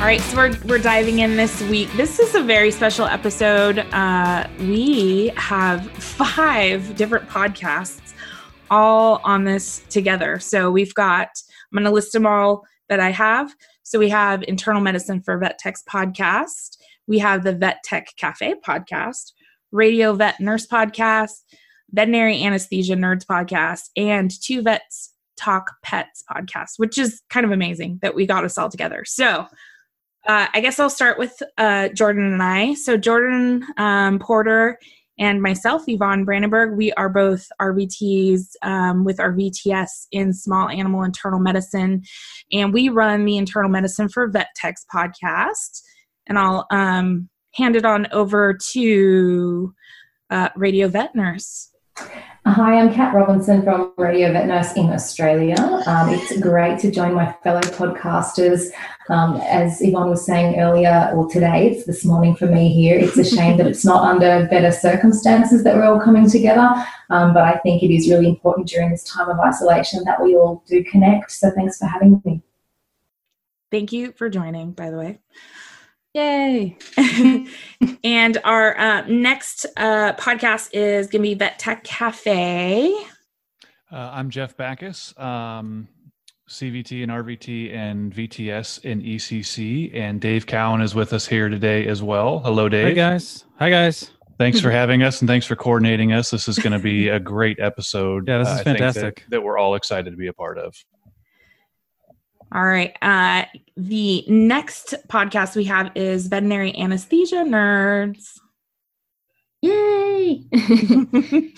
All right, so we're, we're diving in this week. This is a very special episode. Uh, we have five different podcasts all on this together. So we've got, I'm going to list them all that I have. So we have Internal Medicine for Vet Techs podcast, we have the Vet Tech Cafe podcast, Radio Vet Nurse podcast, Veterinary Anesthesia Nerds podcast, and Two Vets Talk Pets podcast, which is kind of amazing that we got us all together. So uh, I guess I'll start with uh, Jordan and I. So, Jordan um, Porter and myself, Yvonne Brandenburg, we are both RVTs um, with our VTS in small animal internal medicine. And we run the Internal Medicine for Vet Techs podcast. And I'll um, hand it on over to uh, Radio Vet Nurse. Hi, I'm Kat Robinson from Radio Vet Nurse in Australia. Um, it's great to join my fellow podcasters. Um, as Yvonne was saying earlier, or today, it's this morning for me here. It's a shame that it's not under better circumstances that we're all coming together, um, but I think it is really important during this time of isolation that we all do connect. So thanks for having me. Thank you for joining, by the way. Yay. and our uh, next uh, podcast is going to be Vet Tech Cafe. Uh, I'm Jeff Backus, um, CVT and RVT and VTS in ECC. And Dave Cowan is with us here today as well. Hello, Dave. Hey, guys. Hi, guys. Thanks for having us and thanks for coordinating us. This is going to be a great episode. Yeah, this is uh, fantastic. That, that we're all excited to be a part of. All right. Uh, the next podcast we have is Veterinary Anesthesia Nerds. Yay!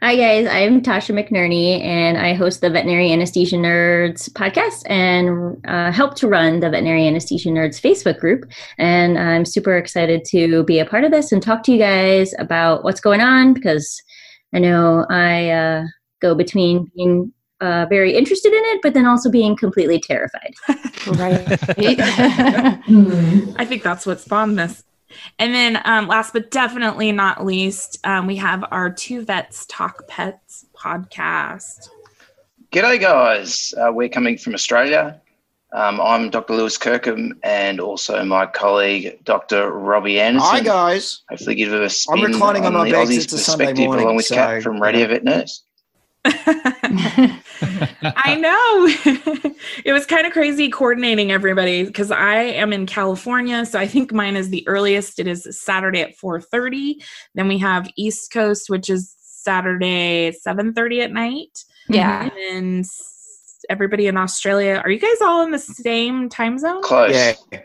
Hi, guys. I'm Tasha McNerney, and I host the Veterinary Anesthesia Nerds podcast and uh, help to run the Veterinary Anesthesia Nerds Facebook group. And I'm super excited to be a part of this and talk to you guys about what's going on because I know I uh, go between being uh, very interested in it, but then also being completely terrified. right. I think that's what spawned this. And then, um, last but definitely not least, um, we have our Two Vets Talk Pets podcast. G'day, guys. Uh, we're coming from Australia. Um, I'm Dr. Lewis Kirkham and also my colleague, Dr. Robbie Anderson. Hi, guys. Hopefully, give it a spin I'm reclining on, on my the bed. Aussies It's a Sunday perspective, morning. along with so, Kat from Radio yeah. Vet Nurse. I know. it was kind of crazy coordinating everybody because I am in California, so I think mine is the earliest. It is Saturday at 4:30. Then we have East Coast, which is Saturday 7:30 at night. Yeah. And then everybody in Australia, are you guys all in the same time zone? Close. Yeah.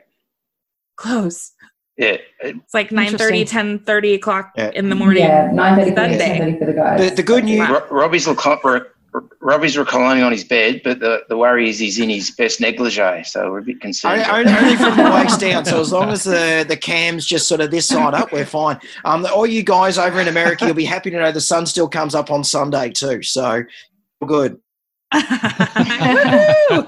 Close. Yeah. It- It's like 9:30, 10:30 o'clock Yeah. in the morning. Yeah, 9.30 for Sunday. 10.30 for the guys. The, the good news. Wow. Robbie's, reco- re- Robbie's reclining on his bed, but the, the worry is he's in his best negligee, so we're a bit concerned. Only, only from the waist down. So as long as the, the cam's just sort of this side up, we're fine. Um, all you guys over in America, you'll be happy to know the sun still comes up on Sunday too. So we're good. Woo!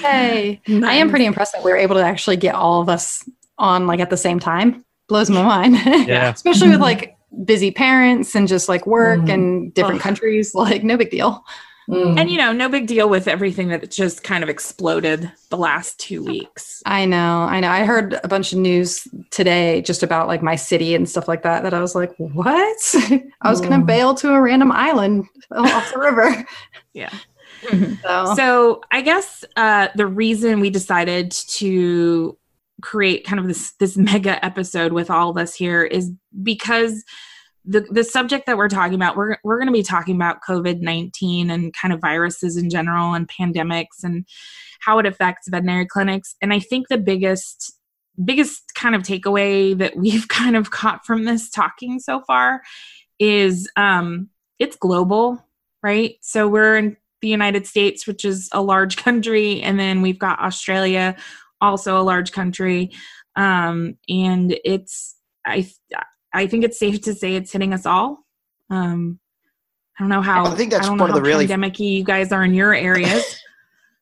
Hey. I am pretty impressed that we were able to actually get all of us on like at the same time. Blows my mind. Yeah. Especially with like busy parents and just like work Mm. and different Ugh. countries. Like no big deal. Mm. And you know, no big deal with everything that just kind of exploded the last two weeks. I know. I know. I heard a bunch of news today just about like my city and stuff like that that I was like, what? I was going to Mm. bail to a random island off the river. Yeah. So, So I guess uh, the reason we decided to create kind of this this mega episode with all of us here is because the the subject that we're talking about we're we're going to be talking about COVID-19 and kind of viruses in general and pandemics and how it affects veterinary clinics. And I think the biggest biggest kind of takeaway that we've kind of caught from this talking so far is um it's global right? So we're in the United States, which is a large country, and then we've got Australia, also a large country. Um, and it's I I think it's safe to say it's hitting us all. Um, I don't know how. I think that's I don't know of the really- pandemic-y you guys are in your areas.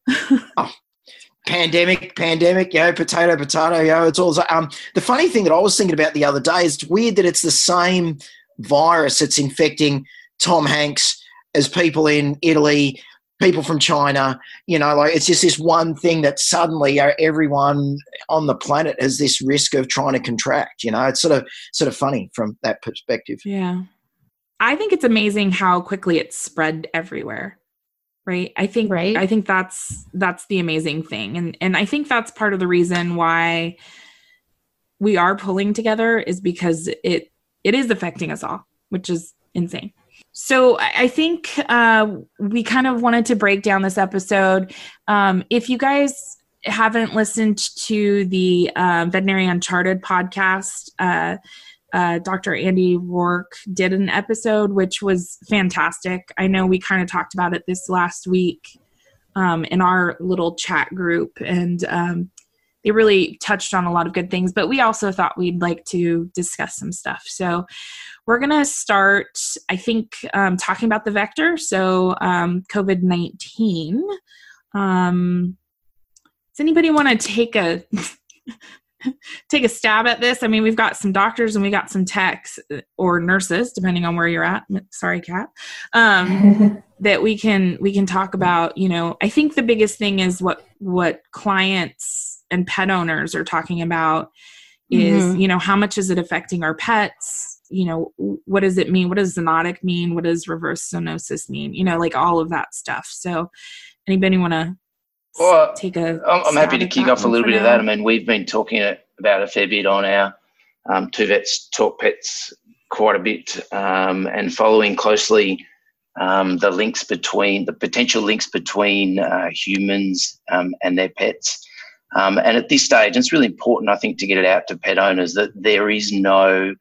pandemic, pandemic, you know, potato, potato, know, it's all. Um, the funny thing that I was thinking about the other day is it's weird that it's the same virus that's infecting Tom Hanks as people in Italy, people from China. You know, like it's just this one thing that suddenly uh, everyone on the planet has this risk of trying to contract. You know, it's sort of sort of funny from that perspective. Yeah. I think it's amazing how quickly it's spread everywhere. Right? I think Right. I think that's that's the amazing thing. And and I think that's part of the reason why we are pulling together is because it it is affecting us all, which is insane. So I think uh, we kind of wanted to break down this episode. Um, if you guys haven't listened to the um, Veterinary Uncharted podcast, uh, uh, Dr. Andy Roark did an episode, which was fantastic. I know we kind of talked about it this last week um, in our little chat group, and um, they really touched on a lot of good things. But we also thought we'd like to discuss some stuff. So we're going to start, I think, um, talking about the vector. So um, COVID 19. Um, does anybody want to take a take a stab at this. I mean, we've got some doctors and we got some techs uh, or nurses, depending on where you're at. Sorry, Kat. Um, that we can we can talk about. You know, I think the biggest thing is what what clients and pet owners are talking about is Mhm. you know how much is it affecting our pets you know what does it mean what does zoonotic mean what does reverse zoonosis mean you know like all of that stuff so anybody want to Well, take a I'm, I'm happy to kick off a little for bit of that. I mean, we've been talking about a fair bit on our um, Two Vets Talk Pets quite a bit um, and following closely um, the links between the potential links between uh, humans um, and their pets. Um, and at this stage, it's really important, I think, to get it out to pet owners that there is no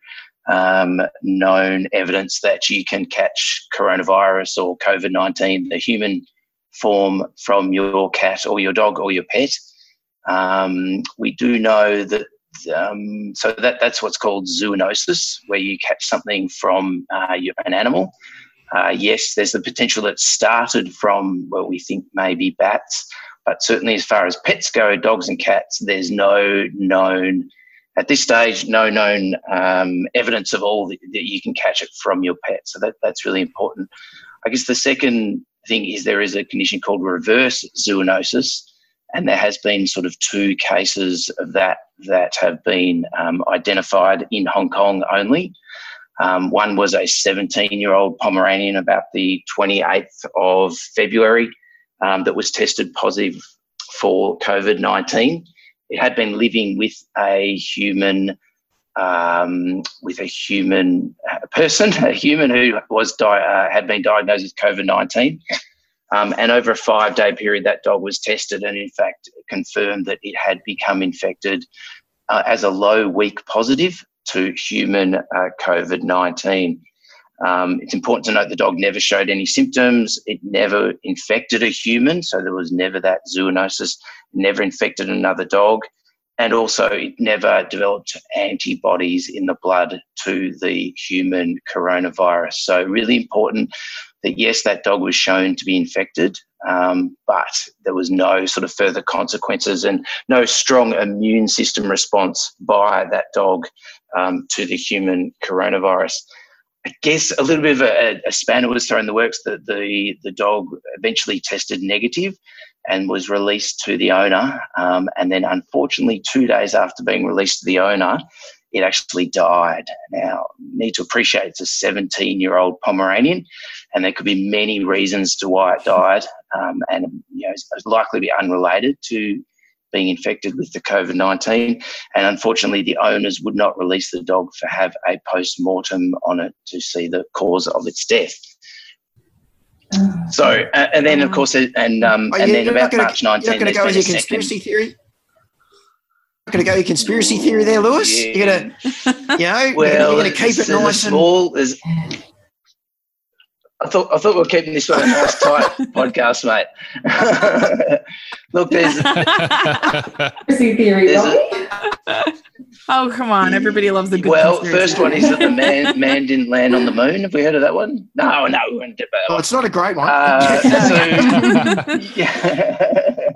um, known evidence that you can catch coronavirus or COVID 19, the human form, from your cat or your dog or your pet. Um, we do know that. Um, so that that's what's called zoonosis, where you catch something from uh, your, an animal. Uh, yes, there's the potential that started from what we think may be bats, but certainly as far as pets go, dogs and cats, there's no known at this stage, no known um, evidence of all that, that you can catch it from your pet. So that, that's really important. I guess the second thing is there is a condition called reverse zoonosis, and there has been sort of two cases of that that have been um, identified in Hong Kong only. Um, one was a 17-year-old Pomeranian about the 28th of February um, that was tested positive for COVID-19 it had been living with a human um, with a human uh, person, a human who was di- uh, had been diagnosed with COVID nineteen, um, and over a five day period, that dog was tested and in fact confirmed that it had become infected uh, as a low weak positive to human uh, COVID nineteen. Um, it's important to note the dog never showed any symptoms. It never infected a human, so there was never that zoonosis. Never infected another dog, and also it never developed antibodies in the blood to the human coronavirus. So really important that yes, that dog was shown to be infected, um, but there was no sort of further consequences and no strong immune system response by that dog um, to the human coronavirus. I guess a little bit of a, a spanner was thrown in the works that the, the dog eventually tested negative and was released to the owner. Um, and then, unfortunately, two days after being released to the owner, it actually died. Now, need to appreciate it's a 17 year old Pomeranian, and there could be many reasons to why it died, um, and you know, it's likely to be unrelated to being infected with the COVID 19. And unfortunately, the owners would not release the dog for have a post mortem on it to see the cause of its death. So, uh, and then of course, and um, Oh, and then about gonna, March you're not going to go with your second. conspiracy theory. Not going to go your conspiracy theory there, Lewis. You're going to, you know, Well, you're going to keep it nice and. small. There's, I thought I thought we were keeping this one a nice tight podcast, mate. Look, there's Conspiracy theory, There's a- oh come on! Everybody loves a good. Well, conspiracy first one is that the man man didn't land on the moon. Have we heard of that one? No, no, we haven't heard that Well, it's not a great one. Uh, so, yeah.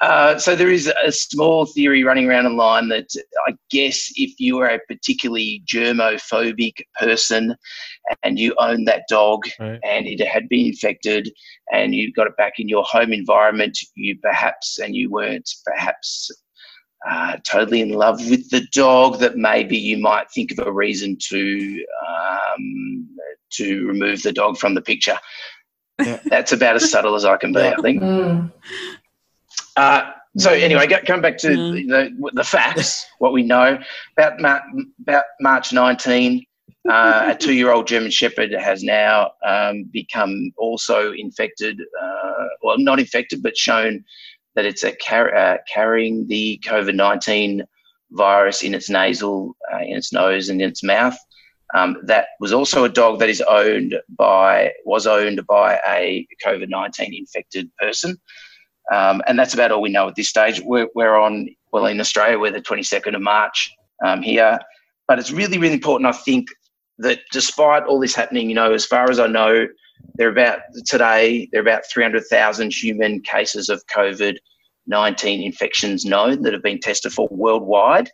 Uh, so there is a small theory running around online that I guess if you are a particularly germophobic person and you own that dog Right. and it had been infected and you got it back in your home environment, you perhaps and you weren't perhaps uh, totally in love with the dog, that maybe you might think of a reason to um, to remove the dog from the picture. Yeah. That's about as subtle as I can be, I think. Mm. Uh, so anyway, go, coming back to Mm. the, the facts, what we know about Mar- about March 19, uh, a two-year-old German Shepherd has now um, become also infected. Uh, well, not infected, but shown that it's car- uh, carrying the COVID-19 virus in its nasal, uh, in its nose, and in its mouth. Um, that was also a dog that is owned by was owned by a COVID-19 infected person. Um, and that's about all we know at this stage. We're, we're on, well, in Australia, we're the 22nd of March um, here. But it's really, really important, I think, that despite all this happening, you know, as far as I know, there are about today, there are about 300,000 human cases of COVID 19 infections known that have been tested for worldwide.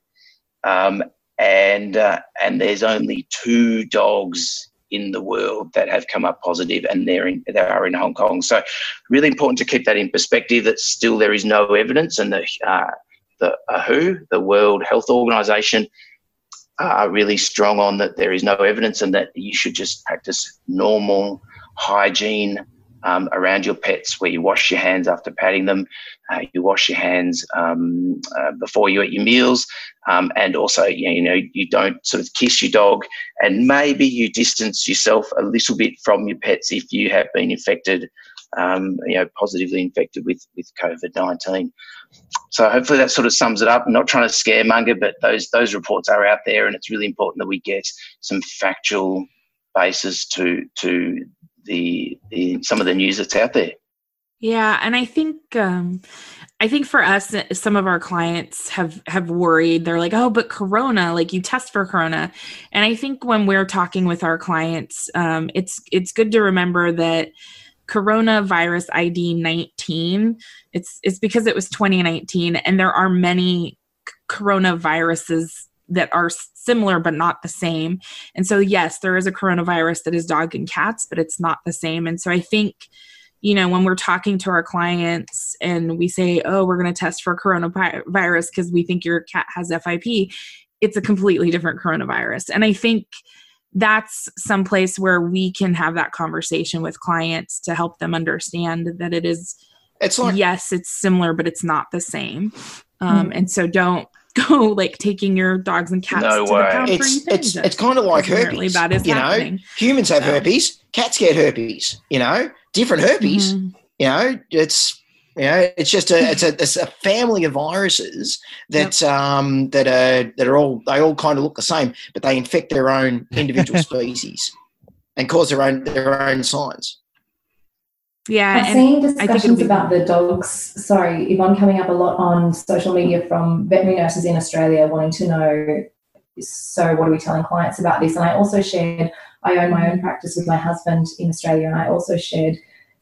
Um, and, uh, and there's only two dogs in the world that have come up positive and they're in, they are in Hong Kong. So really important to keep that in perspective that still there is no evidence and the, uh, the uh, WHO, the World Health Organization, are really strong on that there is no evidence and that you should just practice normal hygiene um, around your pets where you wash your hands after patting them, uh, you wash your hands um, uh, before you eat your meals, um, and also you know, you know you don't sort of kiss your dog, and maybe you distance yourself a little bit from your pets if you have been infected, um, you know, positively infected with with COVID nineteen. So hopefully that sort of sums it up. I'm not trying to scaremonger, but those those reports are out there, and it's really important that we get some factual basis to to the, the some of the news that's out there. Yeah, and I think um I think for us some of our clients have have worried. They're like, "Oh, but corona, like you test for corona." And I think when we're talking with our clients, um it's it's good to remember that coronavirus ID 19, it's it's because it was 2019 and there are many coronaviruses that are similar but not the same. And so yes, there is a coronavirus that is dog and cats, but it's not the same. And so I think you know, when we're talking to our clients and we say, oh, we're going to test for coronavirus because we think your cat has FIP, it's a completely different coronavirus. And I think that's someplace where we can have that conversation with clients to help them understand that it is, It's like yes, it's similar, but it's not the same. Um, And so don't go like taking your dogs and cats No to way. the pound for it's anything. it's it's kind of like herpes. that is you know, humans have So- herpes, cats get herpes. You know, different herpes. Mhm. You know, it's you know, it's just a it's a it's a family of viruses that um that are that are all they all kind of look the same, but they infect their own individual species and cause their own their own signs. Yeah. I've seen think it'll discussions be- about the dogs. Sorry, Yvonne, coming up a lot on social media from veterinary nurses in Australia wanting to know. So, what are we telling clients about this? And I also shared. I own my own practice with my husband in Australia, and I also shared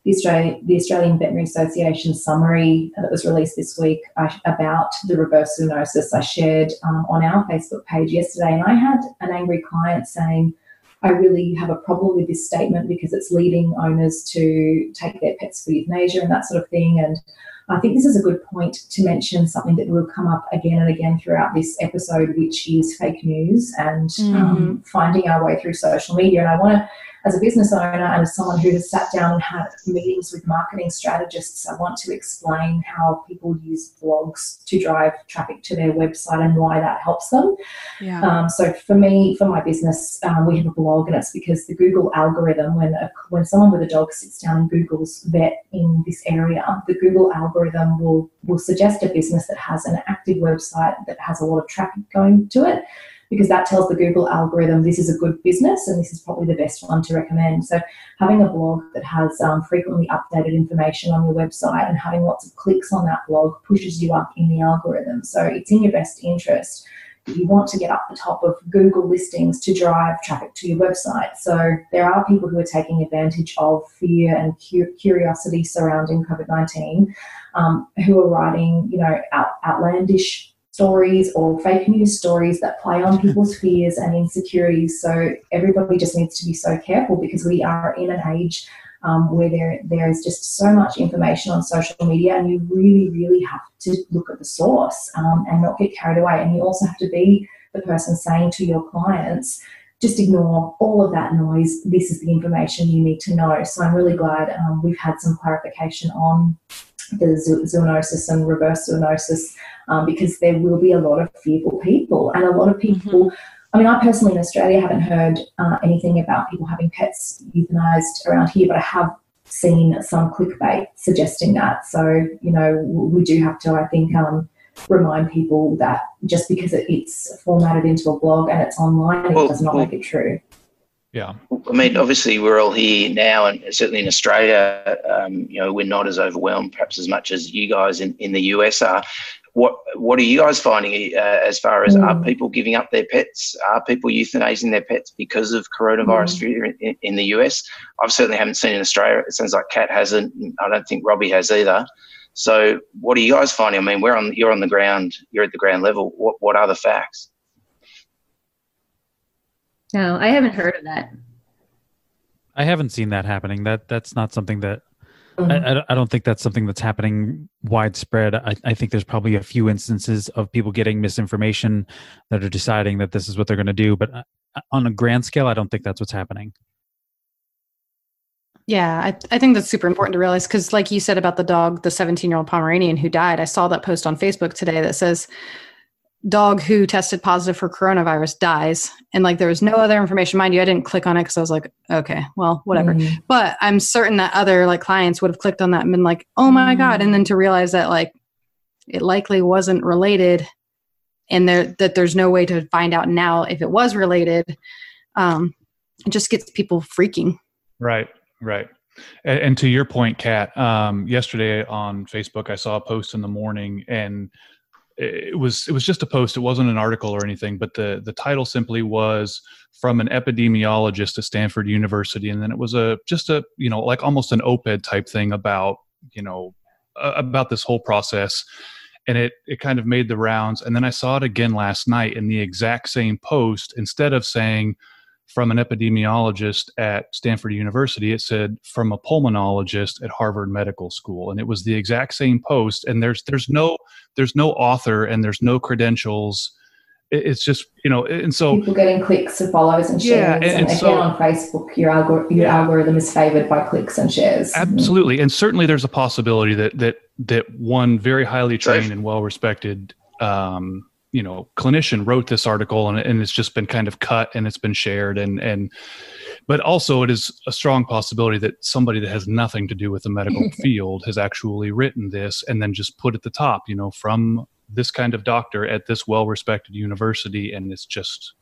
the Australian the Australian Veterinary Association summary that was released this week I, about the reverse zoonosis. I shared um, on our Facebook page yesterday, and I had an angry client saying. I really have a problem with this statement because it's leading owners to take their pets for euthanasia and that sort of thing. And I think this is a good point to mention something that will come up again and again throughout this episode, which is fake news and um, finding our way through social media. And I want to, as a business owner and as someone who has sat down and had meetings with marketing strategists, I want to explain how people use blogs to drive traffic to their website and why that helps them. yeah. Um, so for me, for my business, um, we have a blog, and it's because the Google algorithm, when a, when someone with a dog sits down and Google's vet in this area, the Google algorithm will will suggest a business that has an active website that has a lot of traffic going to it. Because that tells the Google algorithm this is a good business and this is probably the best one to recommend. So having a blog that has um, frequently updated information on your website and having lots of clicks on that blog pushes you up in the algorithm. So it's in your best interest. You want to get up the top of Google listings to drive traffic to your website. So there are people who are taking advantage of fear and curiosity surrounding COVID 19 um, who are writing, you know, out, outlandish stories or fake news stories that play on people's fears and insecurities. So everybody just needs to be so careful because we are in an age um, where there there is just so much information on social media, and you really, really have to look at the source um, and not get carried away. And you also have to be the person saying to your clients, just ignore all of that noise. This is the information you need to know. So I'm really glad um, we've had some clarification on the zoonosis and reverse zoonosis um, because there will be a lot of fearful people and a lot of people. Mm-hmm. I mean, I personally in Australia haven't heard uh, anything about people having pets euthanized around here, but I have seen some clickbait suggesting that. So, you know, we do have to, I think, um, remind people that just because it's formatted into a blog and it's online, it well, does not well, make it true. Yeah. I mean, obviously, we're all here now, and certainly in Australia, um, you know, we're not as overwhelmed, perhaps as much as you guys in, in the US are. What What are you guys finding uh, as far as mm. are people giving up their pets? Are people euthanizing their pets because of coronavirus mm. in, in, the US? I've certainly haven't seen in Australia. It sounds like Kat hasn't. I don't think Robbie has either. So, what are you guys finding? I mean, we're on. You're on the ground. You're at the ground level. What What are the facts? No, I haven't heard of that. I haven't seen that happening. That that's not something that mm-hmm. I, I, don't think that's something that's happening widespread. I, I think there's probably a few instances of people getting misinformation that are deciding that this is what they're going to do, but uh, on a grand scale, I don't think that's what's happening. Yeah, I, I think that's super important to realize because, like you said about the dog, the 17 year old Pomeranian who died, I saw that post on Facebook today that says dog who tested positive for coronavirus dies. And like there was no other information. Mind you i didn't click on it because i was like okay well whatever. Mm. but i'm certain that other like clients would have clicked on that and been like oh my mm. god. And then to realize that like it likely wasn't related and there that there's no way to find out now if it was related um it just gets people freaking. Right right. And, and to your point kat um yesterday on facebook i saw a post in the morning and it was it was just a post. It wasn't an article or anything but the the title simply was from an epidemiologist at stanford university. And then it was a just a you know like almost an op-ed type thing about you know uh, about this whole process. And it it kind of made the rounds. And then i saw it again last night in the exact same post instead of saying from an epidemiologist at Stanford University. It said from a pulmonologist at Harvard Medical School, and it was the exact same post. And there's there's no there's no author and there's no credentials. It's just you know, and so people getting clicks and followers and shares. Yeah, and, and, and again so, on Facebook, your algor- your yeah. algorithm is favored by clicks and shares. Absolutely, and certainly there's a possibility that that that one very highly trained and well respected um, you know clinician wrote this article and, and it's just been kind of cut and it's been shared and and but also it is a strong possibility that somebody that has nothing to do with the medical field has actually written this and then just put at the top you know from this kind of doctor at this well respected university and it's just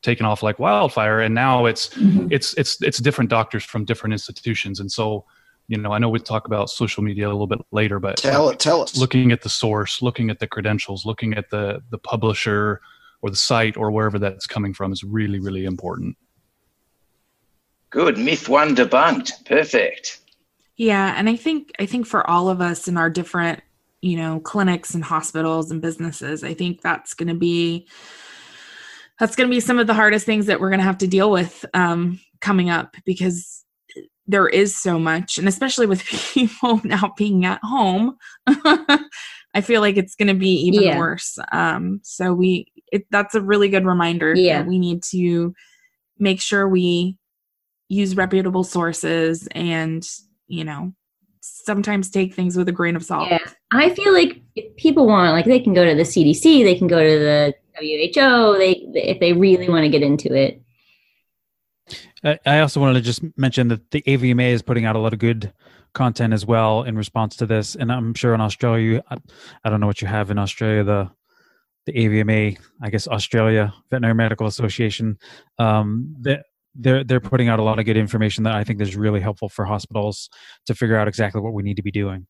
taken off like wildfire and now it's mm-hmm. it's it's it's different doctors from different institutions and so you know, I know we talk about social media a little bit later, but tell it, tell us. Looking at the source, looking at the credentials, looking at the the publisher or the site or wherever that's coming from is really, really important. Good. Myth one debunked. Perfect. Yeah, and I think I think for all of us in our different, you know, clinics and hospitals and businesses, I think that's going to be that's going to be some of the hardest things that we're going to have to deal with um, coming up because there is so much and especially with people now being at home i feel like it's going to be even yeah. worse. Um so we it, that's a really good reminder yeah. we need to make sure we use reputable sources and you know sometimes take things with a grain of salt. Yeah. I feel like if people want like they can go to the cdc they can go to the who they if they really want to get into it I also wanted to just mention that the AVMA is putting out a lot of good content as well in response to this, and I'm sure in Australia, I, I don't know what you have in Australia, the the AVMA, I guess Australia Veterinary Medical Association, um, that they're they're putting out a lot of good information that I think is really helpful for hospitals to figure out exactly what we need to be doing.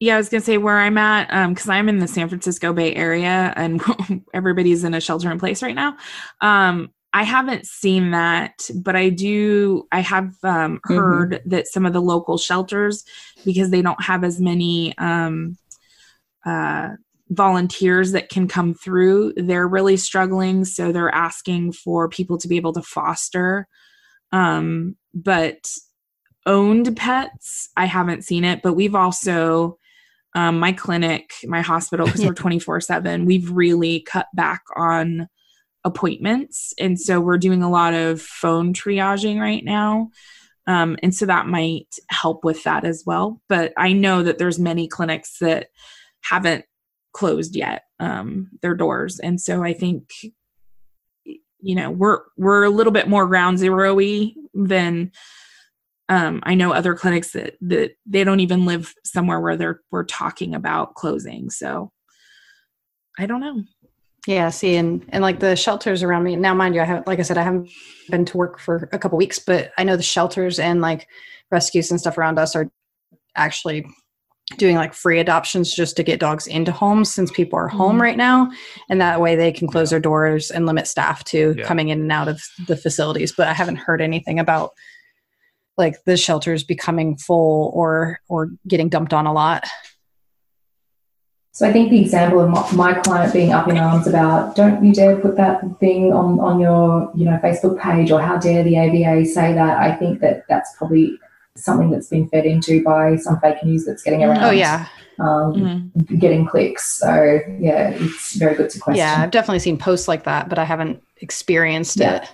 Yeah, I was gonna say where I'm at, because um, I'm in the San Francisco Bay Area, and everybody's in a shelter in place right now. Um, I haven't seen that, but I do. I have um, mm-hmm. heard mm-hmm. that some of the local shelters, because they don't have as many um, uh, volunteers that can come through, they're really struggling. So they're asking for people to be able to foster. Um, but owned pets, I haven't seen it. But we've also um, my clinic, my hospital, because we're 24 7, we've really cut back on appointments. And so we're doing a lot of phone triaging right now. Um, and so that might help with that as well. But I know that there's many clinics that haven't closed yet um, their doors. And so I think you know we're we're a little bit more ground zero y than um, I know other clinics that that they don't even live somewhere where they're we're talking about closing. So I don't know. Yeah, see, and and like the shelters around me now, mind you, I have like I said, I haven't been to work for a couple weeks, but I know the shelters and like rescues and stuff around us are actually doing like free adoptions just to get dogs into homes since people are home mm-hmm. right now and that way they can close yeah. their doors and limit staff to yeah. coming in and out of the facilities but i haven't heard anything about like the shelters becoming full or or getting dumped on a lot so I think the example of my, my, client being up in arms about don't you dare put that thing on, on your you know Facebook page or how dare the AVA say that I think that that's probably something that's been fed into by some fake news that's getting around. Oh yeah. Um, mm-hmm. Getting clicks. So yeah, it's very good to question. Yeah, I've definitely seen posts like that, but I haven't experienced yeah. it.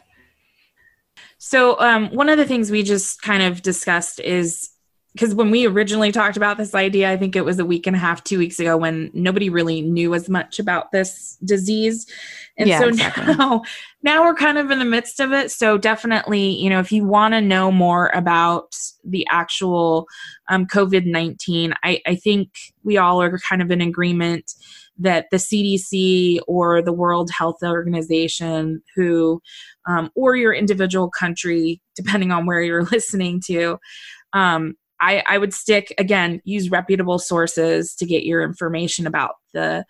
So, um, one of the things we just kind of discussed is because when we originally talked about this idea, I think it was a week and a half, two weeks ago, when nobody really knew as much about this disease. And yeah, so exactly. now, now we're kind of in the midst of it. So definitely, you know, if you want to know more about the actual um, COVID 19, I, I think we all are kind of in agreement that the CDC or the World Health Organization, who, um, or your individual country, depending on where you're listening to, um, I, I would stick again, use reputable sources to get your information about the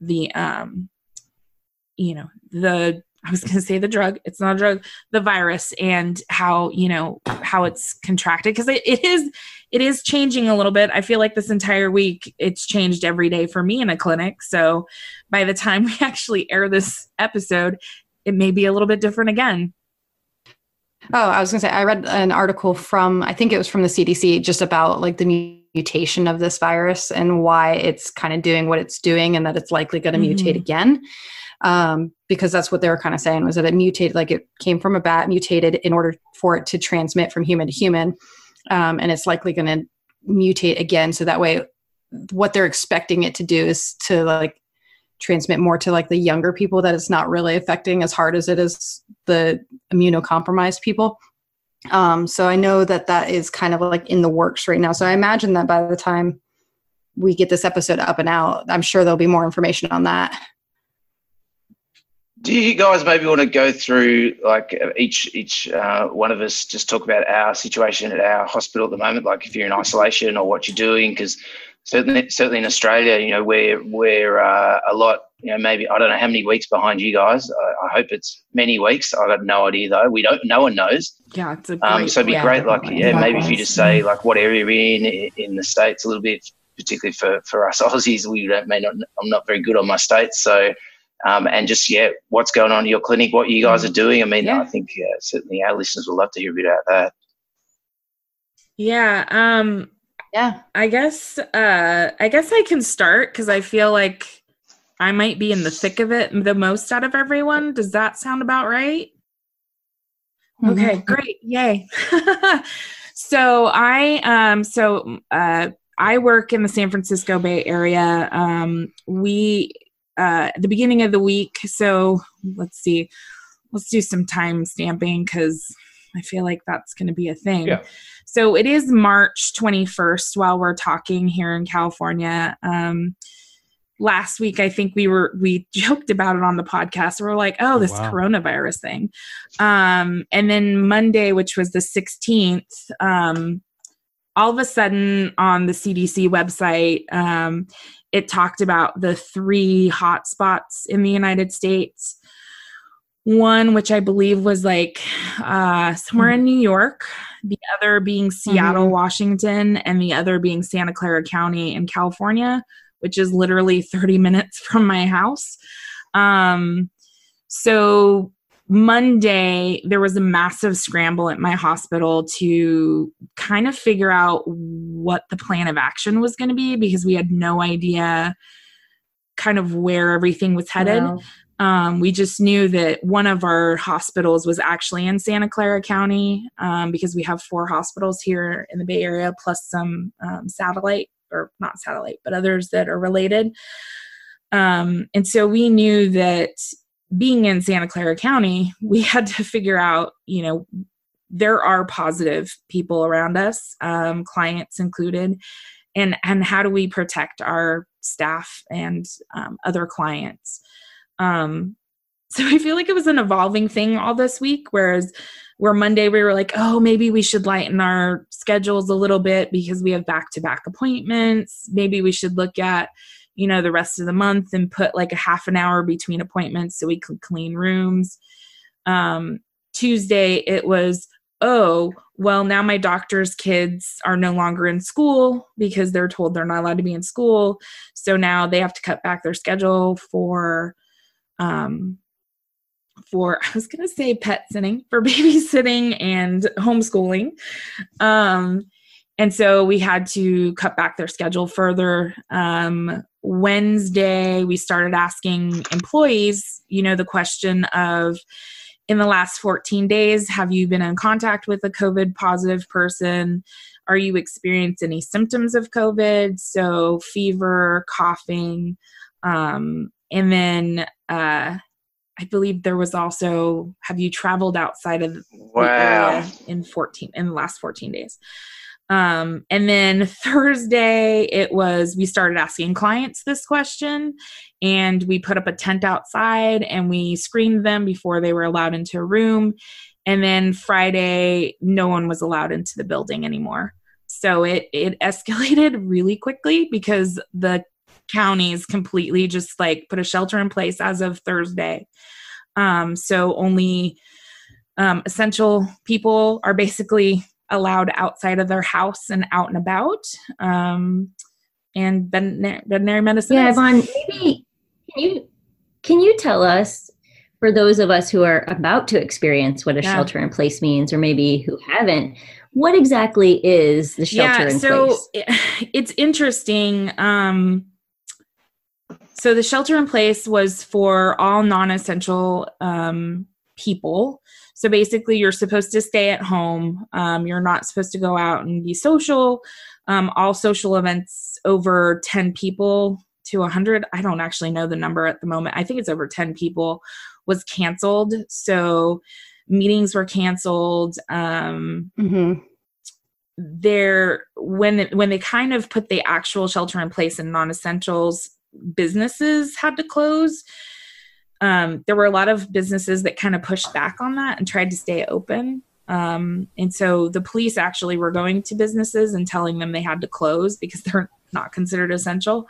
the um you know the I was going to say the drug. It's not a drug. The virus and how you know how it's contracted because it, it is it is changing a little bit. I feel like this entire week it's changed every day for me in a clinic. So by the time we actually air this episode, it may be a little bit different again. Oh, I was going to say, I read an article from, I think it was from the CDC, just about like the mutation of this virus and why it's kind of doing what it's doing and that it's likely going to mm-hmm. mutate again. Um, because that's what they were kind of saying was that it mutated, like it came from a bat, mutated in order for it to transmit from human to human. Um, and it's likely going to mutate again. So that way, what they're expecting it to do is to like transmit more to like the younger people that it's not really affecting as hard as it is the immunocompromised people. Um, so i know that that is kind of like in the works right now. So i imagine that by the time we get this episode up and out i'm sure there'll be more information on that. Do you guys maybe want to go through like each each uh, one of us just talk about our situation at our hospital at the moment like if you're in isolation or what you're doing? Because certainly certainly in Australia, you know, we're we're uh, a lot, you know, maybe I don't know how many weeks behind you guys. I, I, hope it's many weeks. I've got no idea though. We don't. No one knows. Yeah, it's a great, um, so it'd be yeah, great, like yeah, maybe if you just say like what area you're in in the states a little bit, particularly for for us Aussies, we don't, may not. I'm not very good on my states, so. Um, and just yeah, what's going on in your clinic? What you guys are doing? I mean, yeah. I think yeah, certainly our listeners would love to hear a bit about that. Yeah. Um, yeah. I guess uh I guess I can start cuz I feel like I might be in the thick of it the most out of everyone. Does that sound about right? Mm-hmm. Okay, great. Yay. so I um so uh I work in the San Francisco Bay Area. Um we uh at the beginning of the week, so let's see. Let's do some time stamping cuz I feel like that's going to be a thing. Yeah. So it is March 21st while we're talking here in California. Um, last week i think we were we joked about it on the podcast we are like oh this wow. coronavirus thing um and then monday which was the 16th um all of a sudden on the cdc website um it talked about the three hot spots in the united states one which i believe was like uh somewhere in new york the other being seattle Mhm. washington and the other being santa clara county in california which is literally 30 minutes from my house. Um, so Monday, there was a massive scramble at my hospital to kind of figure out what the plan of action was going to be because we had no idea kind of where everything was headed. Wow. Um, we just knew that one of our hospitals was actually in Santa Clara County um, because we have four hospitals here in the Bay Area, plus some um, satellite or not satellite, but others that are related. Um, and so we knew that being in Santa Clara County, we had to figure out, you know, there are positive people around us, um, clients included, and and how do we protect our staff and um, other clients? Um, so I feel like it was an evolving thing all this week. Whereas where Monday we were like, oh, maybe we should lighten our schedules a little bit because we have back to back appointments. Maybe we should look at, you know, the rest of the month and put like a half an hour between appointments so we could clean rooms. Um, Tuesday it was, oh, well, now my doctor's kids are no longer in school because they're told they're not allowed to be in school. So now they have to cut back their schedule for um for I was gonna say pet sitting for babysitting and homeschooling. Um and so we had to cut back their schedule further. Um Wednesday we started asking employees, you know, the question of in the last 14 days, have you been in contact with a COVID positive person? Are you experiencing any symptoms of COVID? So, fever, coughing, um, and then uh, I believe there was also have you traveled outside of the Wow. area in 14 in the last 14 days? Um, and then Thursday, it was we started asking clients this question, and we put up a tent outside and we screened them before they were allowed into a room. And then Friday, no one was allowed into the building anymore. So it it escalated really quickly because the counties completely just like put a shelter in place as of Thursday. Um, so only um, essential people are basically allowed outside of their house and out and about. Um, and veterinary, veterinary medicine. Yeah, Yvonne, maybe can you can you tell us for those of us who are about to experience what a Yeah. shelter in place means, or maybe who haven't, what exactly is the shelter in so place? it- it's interesting um so the shelter in place was for all non-essential um people. So basically you're supposed to stay at home. Um, you're not supposed to go out and be social. Um, all social events over 10 people to 100 i don't actually know the number at the moment. I think it's over 10 people was canceled. So meetings were canceled. Um, Mm-hmm. there when when they kind of put the actual shelter in place and non-essentials businesses had to close. Um, there were a lot of businesses that kind of pushed back on that and tried to stay open. Um, and so the police actually were going to businesses and telling them they had to close because they're not considered essential.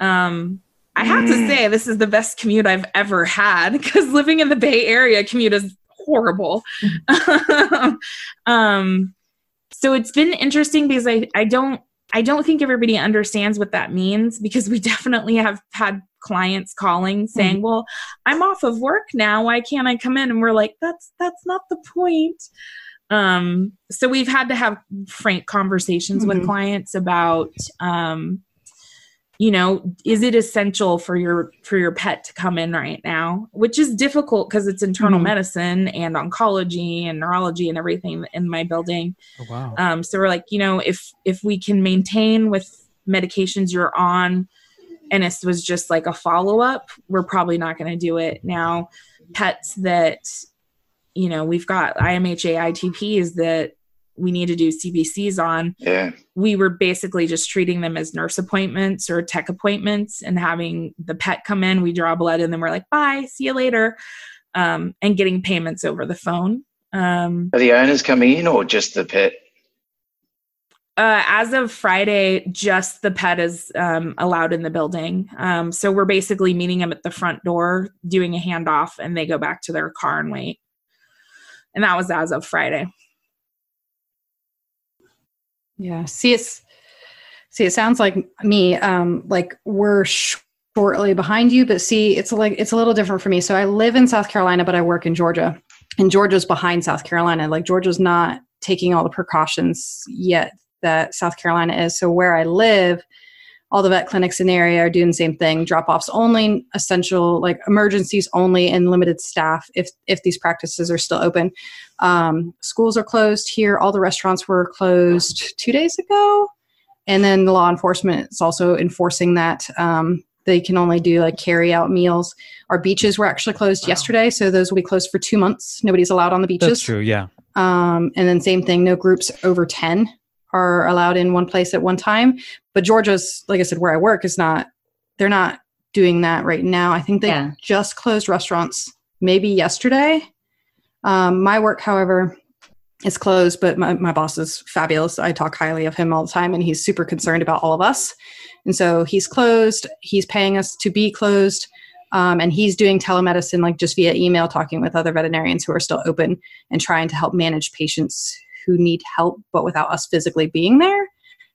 Um, i have to say this is the best commute i've ever had because living in the bay area commute is horrible. Um, so it's been interesting because I, I don't I don't think everybody understands what that means because we definitely have had clients calling saying, "Well, I'm off of work now. Why can't I come in?" And we're like, "That's that's not the point." Um, so we've had to have frank conversations with Mhm. clients about, um, you know, is it essential for your for your pet to come in right now? Which is difficult because it's internal Mhm. medicine and oncology and neurology and everything in my building. Oh, wow. Um, so we're like, you know, if if we can maintain with medications you're on, and it was just like a follow up, we're probably not going to do it now. Pets that, you know, we've got IMHA ITPs that we need to do CBCs on, Yeah. we were basically just treating them as nurse appointments or tech appointments and having the pet come in. We draw blood and then we're like, bye, see you later. Um, and getting payments over the phone. Um, Are the owners coming in or just the pet? uh, as of Friday, just the pet is um, allowed in the building. Um, so we're basically meeting them at the front door, doing a handoff, and they go back to their car and wait. And that was as of Friday. Yeah. See, it's see, it sounds like me. Um, like we're shortly behind you, but see, it's like it's a little different for me. So I live in South Carolina, but I work in Georgia, and Georgia's behind South Carolina. Like Georgia's not taking all the precautions yet that South Carolina is. So where I live, all the vet clinics in the area are doing the same thing drop offs only essential like emergencies only and limited staff if if these practices are still open. Um, schools are closed here. All the restaurants were closed two days ago. And then the law enforcement is also enforcing that. Um, they can only do like carry out meals. Our beaches were actually closed yesterday so those will be closed for two months. Nobody's allowed on the beaches. That's true. Yeah. um, and then same thing, no groups over 10 are allowed in one place at one time. But Georgia's, like I said, where I work is not, they're not doing that right now. I think they Yeah. just closed restaurants maybe yesterday. Um, my work, however, is closed, but my, my boss is fabulous. I talk highly of him all the time, and he's super concerned about all of us. And so he's closed, he's paying us to be closed. Um, and he's doing telemedicine like just via email talking with other veterinarians who are still open and trying to help manage patients who need help but without us physically being there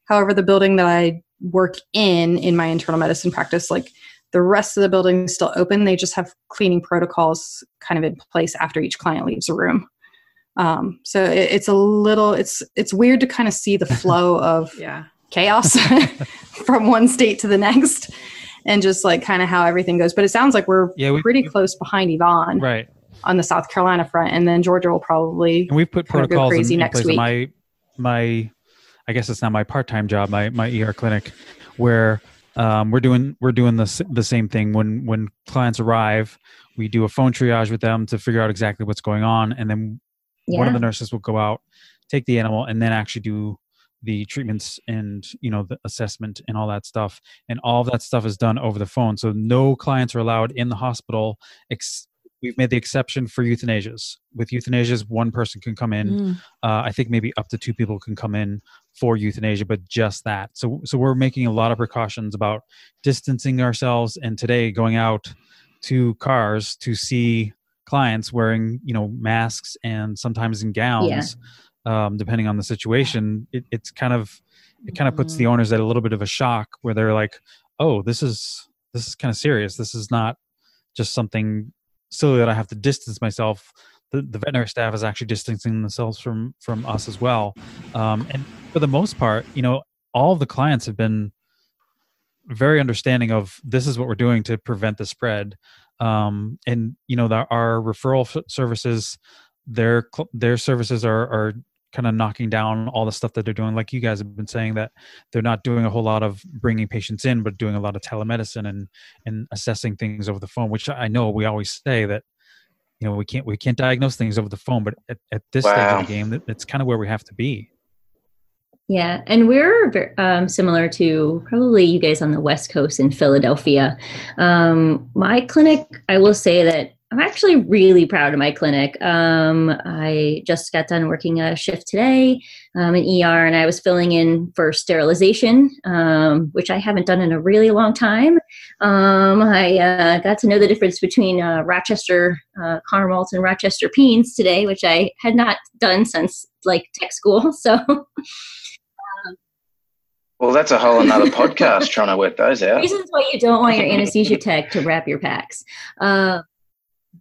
however the building that i work in in my internal medicine practice like the rest of the building is still open they just have cleaning protocols kind of in place after each client leaves a room um, so it, it's a little it's it's weird to kind of see the flow of Yeah. chaos from one state to the next and just like kind of how everything goes but it sounds like we're Yeah. We, pretty close behind yvonne right. On the south carolina front and then georgia will probably And we've put protocols in, crazy in next place. week. My my, I guess it's not my part-time job. My my ER clinic, where um, we're doing we're doing the the same thing. When when clients arrive, we do a phone triage with them to figure out exactly what's going on, and then one of the nurses will go out, take the animal, and then actually do the treatments and you know the assessment and all that stuff. And all of that stuff is done over the phone. So no clients are allowed in the hospital. Ex- we've made the exception for euthanasias. With euthanasias, one person can come in Mm. uh, I think maybe up to two people can come in for euthanasia, but just that. So, so we're making a lot of precautions about distancing ourselves, and today going out to cars to see clients wearing, you know, masks and sometimes in gowns, um, depending on the situation. It, it's kind of it kind of puts the owners at a little bit of a shock where they're like, "Oh, this is this is kind of serious. This is not just something silly that I have to distance myself." the, the veterinary staff is actually distancing themselves from from us as well um, and for the most part you know all the clients have been very understanding of this is what we're doing to prevent the spread um, and you know the, our referral f- services their their services are are kind of knocking down all the stuff that they're doing. Like you guys have been saying that they're not doing a whole lot of bringing patients in but doing a lot of telemedicine and and assessing things over the phone which i know we always say that you know we can't we can't diagnose things over the phone but at, at this stage of the game that- it's kind of where we have to be. Yeah, and we're ver- um, similar to probably you guys on the West Coast in Philadelphia. Um, my clinic, I will say that I'm actually really proud of my clinic. Um, I just got done working a shift today um, in ER, and I was filling in for sterilization, um, which I haven't done in a really long time. Um, I uh, got to know the difference between uh, Rochester uh, Carmalt and Rochester Peans today, which I had not done since like tech school. So. Well, that's a whole another podcast trying to work those out. reasons why you don't want your anesthesia tech to wrap your packs. Uh,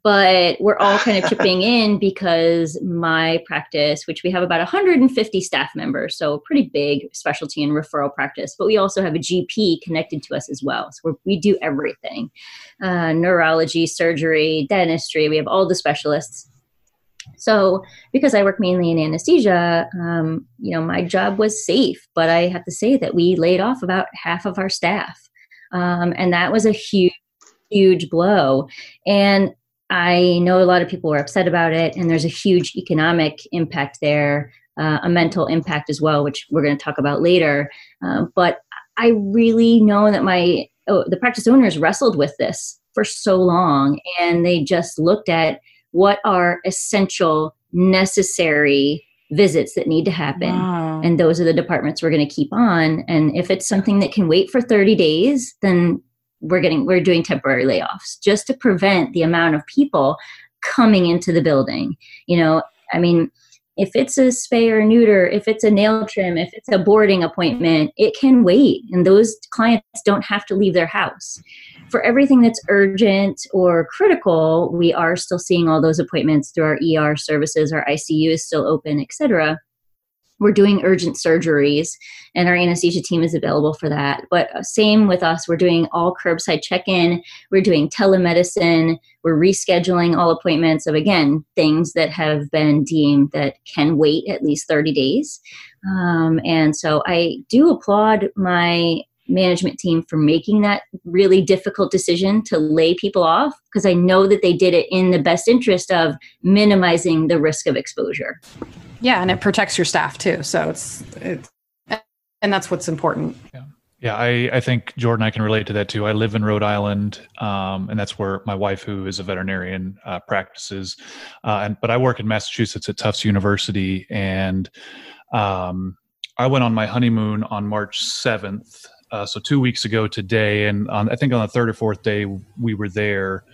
but we're all kind of chipping in because my practice, which we have about 150 staff members, so pretty big specialty and referral practice, but we also have a GP connected to us as well. So we're, we do everything uh, neurology, surgery, dentistry, we have all the specialists. So, because I work mainly in anesthesia, um, you know, my job was safe, but I have to say that we laid off about half of our staff. Um, and that was a huge, huge blow. And I know a lot of people were upset about it, and there's a huge economic impact there. uh, a mental impact as well, which we're going to talk about later. Uh, but I really know that my oh, the practice owners wrestled with this for so long, and they just looked at what are essential, necessary visits that need to happen. Wow. And those are the departments we're going to keep on. And if it's something that can wait for 30 days, then we're getting we're doing temporary layoffs just to prevent the amount of people coming into the building. You know, I mean, if it's a spay or neuter, if it's a nail trim, if it's a boarding appointment, it can wait. And those clients don't have to leave their house. For everything that's urgent or critical, we are still seeing all those appointments through our ER services, our ICU is still open, etc we're doing urgent surgeries and our anesthesia team is available for that. But uh, same with us we're doing all curbside check-in we're doing telemedicine we're rescheduling all appointments. Of again things that have been deemed that can wait at least 30 days. Um, and so i do applaud my management team for making that really difficult decision to lay people off because i know that they did it in the best interest of minimizing the risk of exposure yeah, and it protects your staff too. So it's it's and that's what's important. Yeah. Yeah, I, I think Jordan, I can relate to that too. I live in Rhode Island, um, and that's where my wife, who is a veterinarian, uh, practices. Uh, and but I work in Massachusetts at Tufts University, and um, I went on my honeymoon on March seventh, uh, so two weeks ago today. And on, I think on the third or fourth day we were there,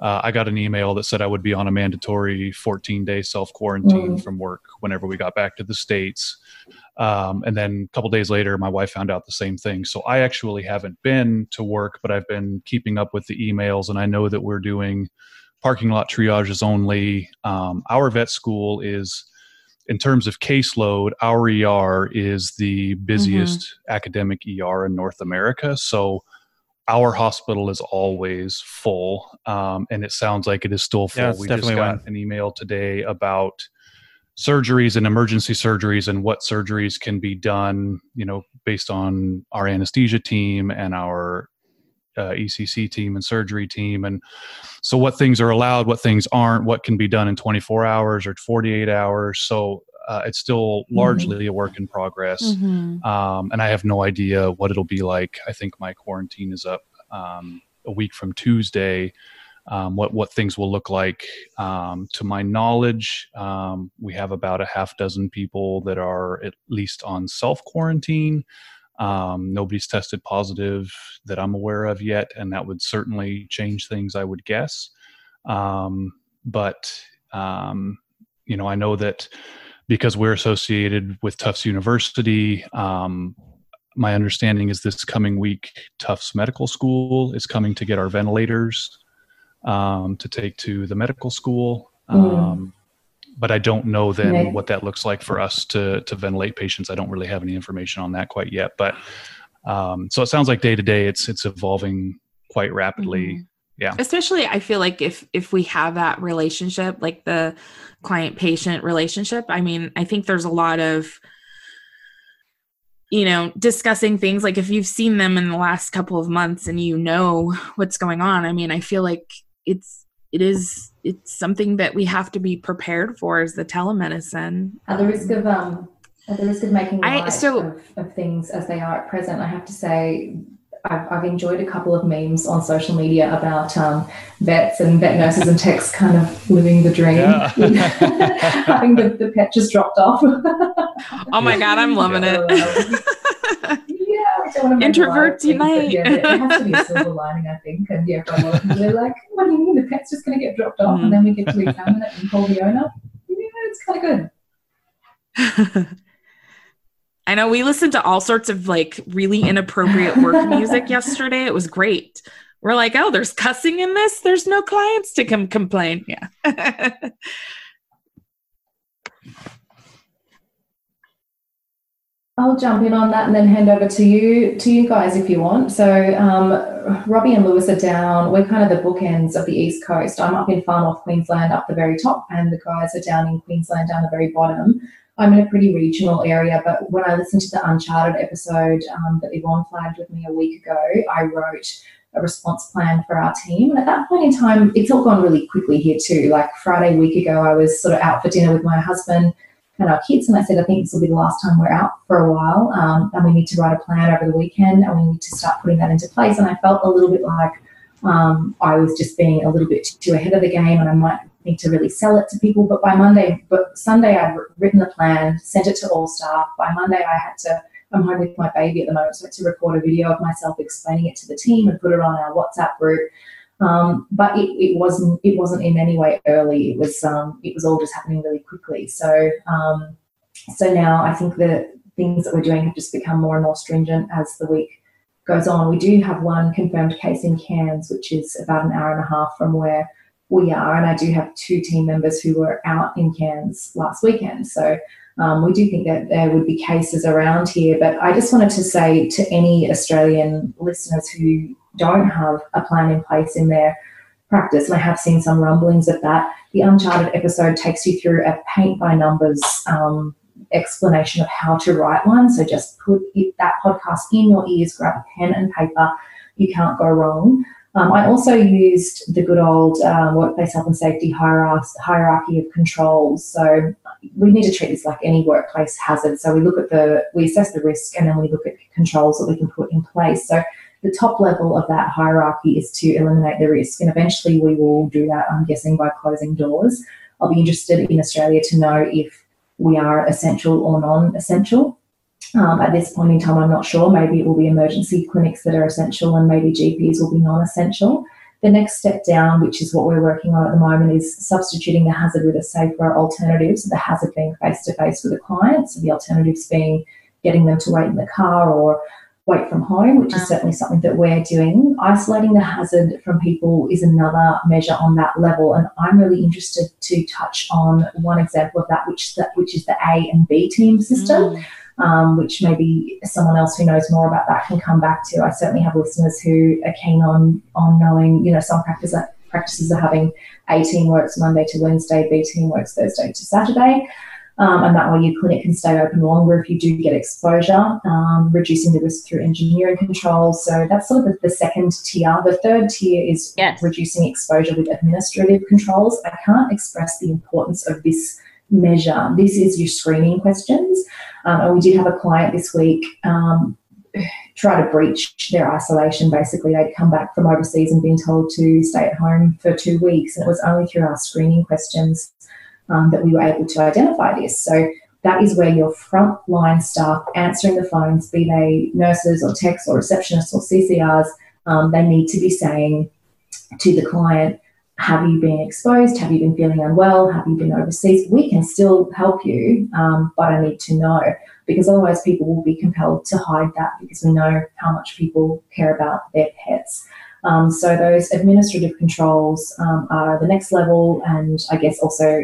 uh, I got an email that said I would be on a mandatory 14 day self quarantine mm. from work whenever we got back to the States. Um, and then a couple days later, my wife found out the same thing. So I actually haven't been to work, but I've been keeping up with the emails, and I know that we're doing parking lot triages only. Um, our vet school is, in terms of caseload, our ER is the busiest mm-hmm. academic ER in North America. So our hospital is always full, um, and it sounds like it is still full. Yeah, we just got one. an email today about surgeries and emergency surgeries and what surgeries can be done. You know, based on our anesthesia team and our uh, ECC team and surgery team, and so what things are allowed, what things aren't, what can be done in 24 hours or 48 hours. So uh, it's still mm-hmm. largely mm-hmm. a work in progress, mm-hmm. um, and I have no idea what it'll be like. I think my quarantine is up um, a week from Tuesday. Um, what what things will look like. Um, to my knowledge, um, we have about a half dozen people that are at least on self quarantine. Um, nobody's tested positive that I'm aware of yet, and that would certainly change things. I would guess, but you know, I know that because we're associated with Tufts University. Um, my understanding is this coming week, Tufts Medical School is coming to get our ventilators um, to take to the medical school. Mm. But I don't know then right. what that looks like for us to to ventilate patients. I don't really have any information on that quite yet. But um, so it sounds like day to day, it's it's evolving quite rapidly. Mm-hmm yeah especially i feel like if if we have that relationship like the client patient relationship i mean i think there's a lot of you know discussing things like if you've seen them in the last couple of months and you know what's going on i mean i feel like it's it is it's something that we have to be prepared for is the telemedicine at the risk of um at the risk of making I, so, of, of things as they are at present i have to say I've, I've, enjoyed a couple of memes on social media about um, vets and vet nurses and techs kind of living the dream, yeah. having the, the pet just dropped off. oh my god, I'm loving yeah. it. Yeah, introverts unite. Yeah, it has to be a silver lining, I think. And yeah, for a lot of people, they're like, "What do you mean the pet's just going to get dropped off, mm. and then we get to examine it and call the owner?" Yeah, it's kind of good. I know we listened to all sorts of like really inappropriate work music yesterday. It was great. We're like, oh, there's cussing in this. There's no clients to come complain. Yeah. I'll jump in on that and then hand over to you to you guys if you want. So um, Robbie and Lewis are down. We're kind of the bookends of the east coast. I'm up in far north Queensland, up the very top, and the guys are down in Queensland, down the very bottom. I'm in a pretty regional area, but when I listened to the Uncharted episode um, that Yvonne flagged with me a week ago, I wrote a response plan for our team. And at that point in time, it's all gone really quickly here too. Like Friday week ago, I was sort of out for dinner with my husband. And our kids. And I said, I think this will be the last time we're out for a while. Um, and we need to write a plan over the weekend and we need to start putting that into place. And I felt a little bit like um, I was just being a little bit too ahead of the game and I might need to really sell it to people. But by Monday, but Sunday, I'd written the plan, sent it to all staff. By Monday, I had to. I'm home with my baby at the moment, so I had to record a video of myself explaining it to the team and put it on our WhatsApp group. Um, but it, it, wasn't it wasn't in any way early. It was um, it was all just happening really quickly. So um, so now I think the things that we're doing have just become more and more stringent as the week goes on. We do have one confirmed case in Cairns, which is about an hour and a half from where we are, and I do have two team members who were out in Cairns last weekend. So um, we do think that there would be cases around here, but I just wanted to say to any Australian listeners who don't have a plan in place in their practice, and I have seen some rumblings of that, the Uncharted episode takes you through a paint by numbers um, explanation of how to write one. So just put that podcast in your ears, grab a pen and paper. You can't go wrong. Um, I also used the good old um, workplace health and safety hierarchy, hierarchy of controls. So we need to treat this like any workplace hazard. So we look at the, we assess the risk and then we look at controls that we can put in place. So the top level of that hierarchy is to eliminate the risk. And eventually we will do that, I'm guessing, by closing doors. I'll be interested in Australia to know if we are essential or non essential. Um, at this point in time, I'm not sure. Maybe it will be emergency clinics that are essential, and maybe GPs will be non essential. The next step down, which is what we're working on at the moment, is substituting the hazard with a safer alternative. So, the hazard being face to face with a client, so the alternatives being getting them to wait in the car or wait from home, which is certainly something that we're doing. Isolating the hazard from people is another measure on that level, and I'm really interested to touch on one example of that, which that which is the A and B team system. Mm um, which maybe someone else who knows more about that can come back to. I certainly have listeners who are keen on on knowing, you know, some practice, practices are having A team works Monday to Wednesday, B team works Thursday to Saturday. Um, and that way your clinic can stay open longer if you do get exposure, um, reducing the risk through engineering controls. So that's sort of the, the second tier. The third tier is yes. reducing exposure with administrative controls. I can't express the importance of this measure. This is your screening questions. Um, and we did have a client this week um, try to breach their isolation. Basically, they'd come back from overseas and been told to stay at home for two weeks. And it was only through our screening questions um, that we were able to identify this. So that is where your frontline staff answering the phones, be they nurses or techs or receptionists or CCRs, um, they need to be saying to the client, have you been exposed? Have you been feeling unwell? Have you been overseas? We can still help you, um, but I need to know because otherwise people will be compelled to hide that because we know how much people care about their pets. Um, so those administrative controls um, are the next level, and I guess also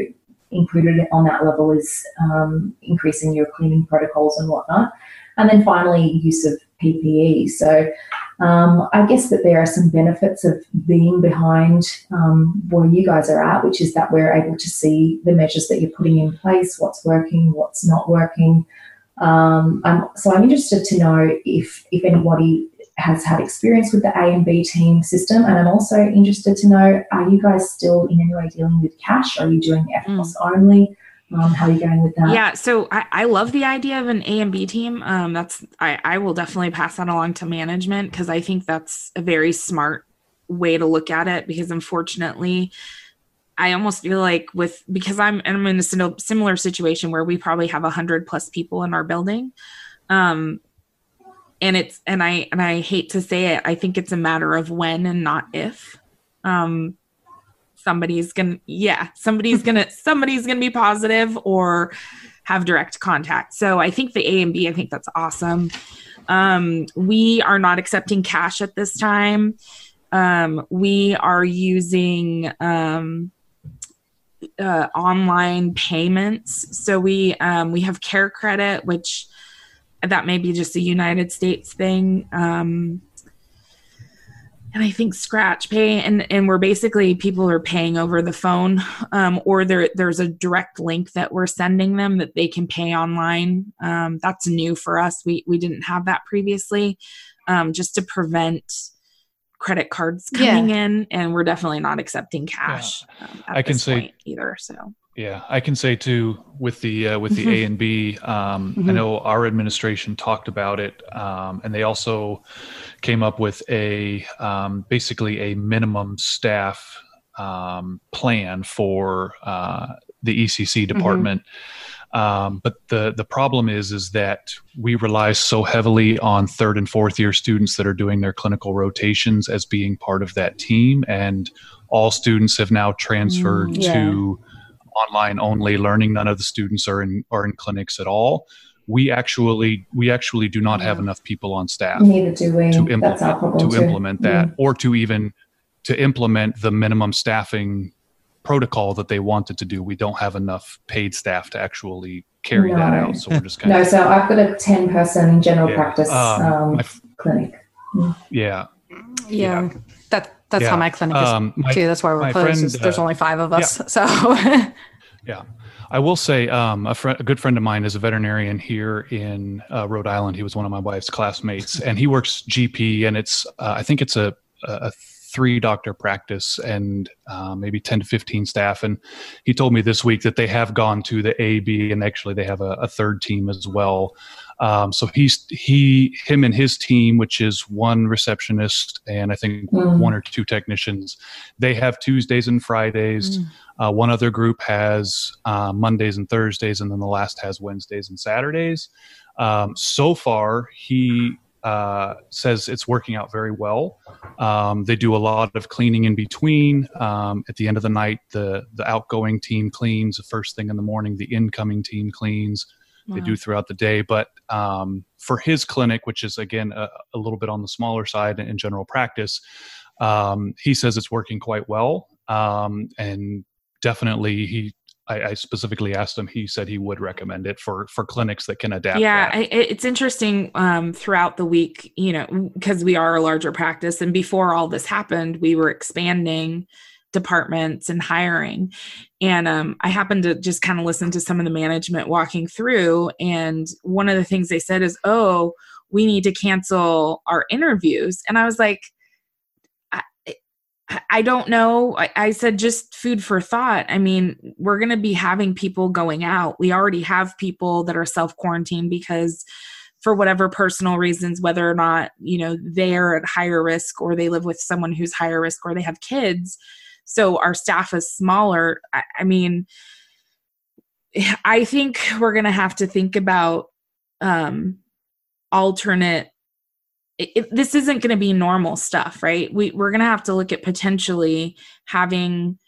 included on that level is um, increasing your cleaning protocols and whatnot. And then finally, use of PPE. So um, I guess that there are some benefits of being behind um, where you guys are at, which is that we're able to see the measures that you're putting in place, what's working, what's not working. Um, I'm, so I'm interested to know if if anybody has had experience with the A and B team system, and I'm also interested to know: Are you guys still in any way dealing with cash? Are you doing EFTPOS mm. only? Um, how are you going with that? Yeah, so I, I love the idea of an A and B team. Um, that's I, I will definitely pass that along to management because I think that's a very smart way to look at it. Because unfortunately, I almost feel like with because I'm I'm in a similar situation where we probably have a hundred plus people in our building, um, and it's and I and I hate to say it, I think it's a matter of when and not if. Um, somebody's gonna yeah somebody's gonna somebody's gonna be positive or have direct contact. So i think the a and b i think that's awesome. Um, we are not accepting cash at this time. Um, we are using um, uh, online payments. So we um, we have CareCredit which that may be just a united states thing. Um, and I think Scratchpay, and and we're basically people are paying over the phone, um, or there there's a direct link that we're sending them that they can pay online. Um, that's new for us. We we didn't have that previously, um, just to prevent credit cards coming yeah. in, and we're definitely not accepting cash. Yeah. Um, I can say either. So Yeah, I can say too with the uh, with the A and B. Um, I know our administration talked about it, um, and they also came up with a um, basically a minimum staff um, plan for uh, the ECC department. Um, but the the problem is is that we rely so heavily on third and fourth year students that are doing their clinical rotations as being part of that team, and all students have now transferred Mm, yeah. to online only learning. None of the students are in are in clinics at all. We actually we actually do not have enough people on staff Neither do we. to implement to too. implement that Mm. or to even to implement the minimum staffing protocol that they wanted to do we don't have enough paid staff to actually carry that out so we're just kind No, of so I've got a 10 person general Yeah. practice Um, um, my f- clinic. yeah Yeah. That that's Yeah. how my clinic is um my, too. That's why we're closed. friend, there's uh, only five of us. So yeah, I will say, um, a, friend, a good friend of mine is a veterinarian here in uh, Rhode Island. He was one of my wife's classmates, and he works GP, and it's uh, I think it's a, a three doctor practice and uh, maybe ten to fifteen staff. And he told me this week that they have gone to the AB, and actually they have a, a third team as well. Um, so he's he him and his team, which is one receptionist and I think Mm. one or two technicians. They have Tuesdays and Fridays. Uh, one other group has uh, Mondays and Thursdays, and then the last has Wednesdays and Saturdays. Um, so far, he uh, says it's working out very well. Um, they do a lot of cleaning in between. Um, at the end of the night, the the outgoing team cleans. The first thing in the morning, the incoming team cleans. They do throughout the day, but um, for his clinic, which is again a, a little bit on the smaller side in general practice, um, he says it's working quite well. Um, and definitely, he I, I specifically asked him. He said he would recommend it for for clinics that can adapt. yeah. I, it's interesting um, throughout the week you know because we are a larger practice and before all this happened we were expanding departments and hiring and um, i happened to just kind of listen to some of the management walking through and one of the things they said is oh we need to cancel our interviews and i was like I- don't know. I, I said just food for thought. I mean, we're going to be having people going out. We already have people that are self quarantined because, for whatever personal reasons, whether or not, you know, they're at higher risk or they live with someone who's higher risk or they have kids. So our staff is smaller. I, I mean, I think we're going to have to think about um, alternate it, it- this isn't going to be normal stuff, right? We we're going to have to look at potentially having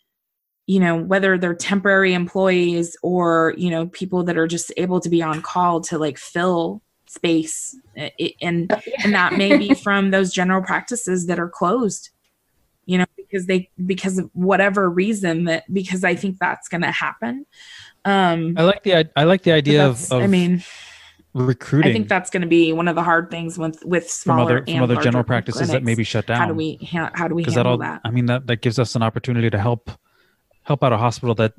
you know whether they're temporary employees or you know people that are just able to be on call to like fill space and and that may be from those general practices that are closed because they because of whatever reason that because i think that's going to happen um I like the i- I like the idea of, of i mean recruiting i think that's going to be one of the hard things with with from smaller other and from other general practices that maybe shut down. how do we ha- how do we because handle that'll that I mean that that gives us an opportunity to help help out a hospital that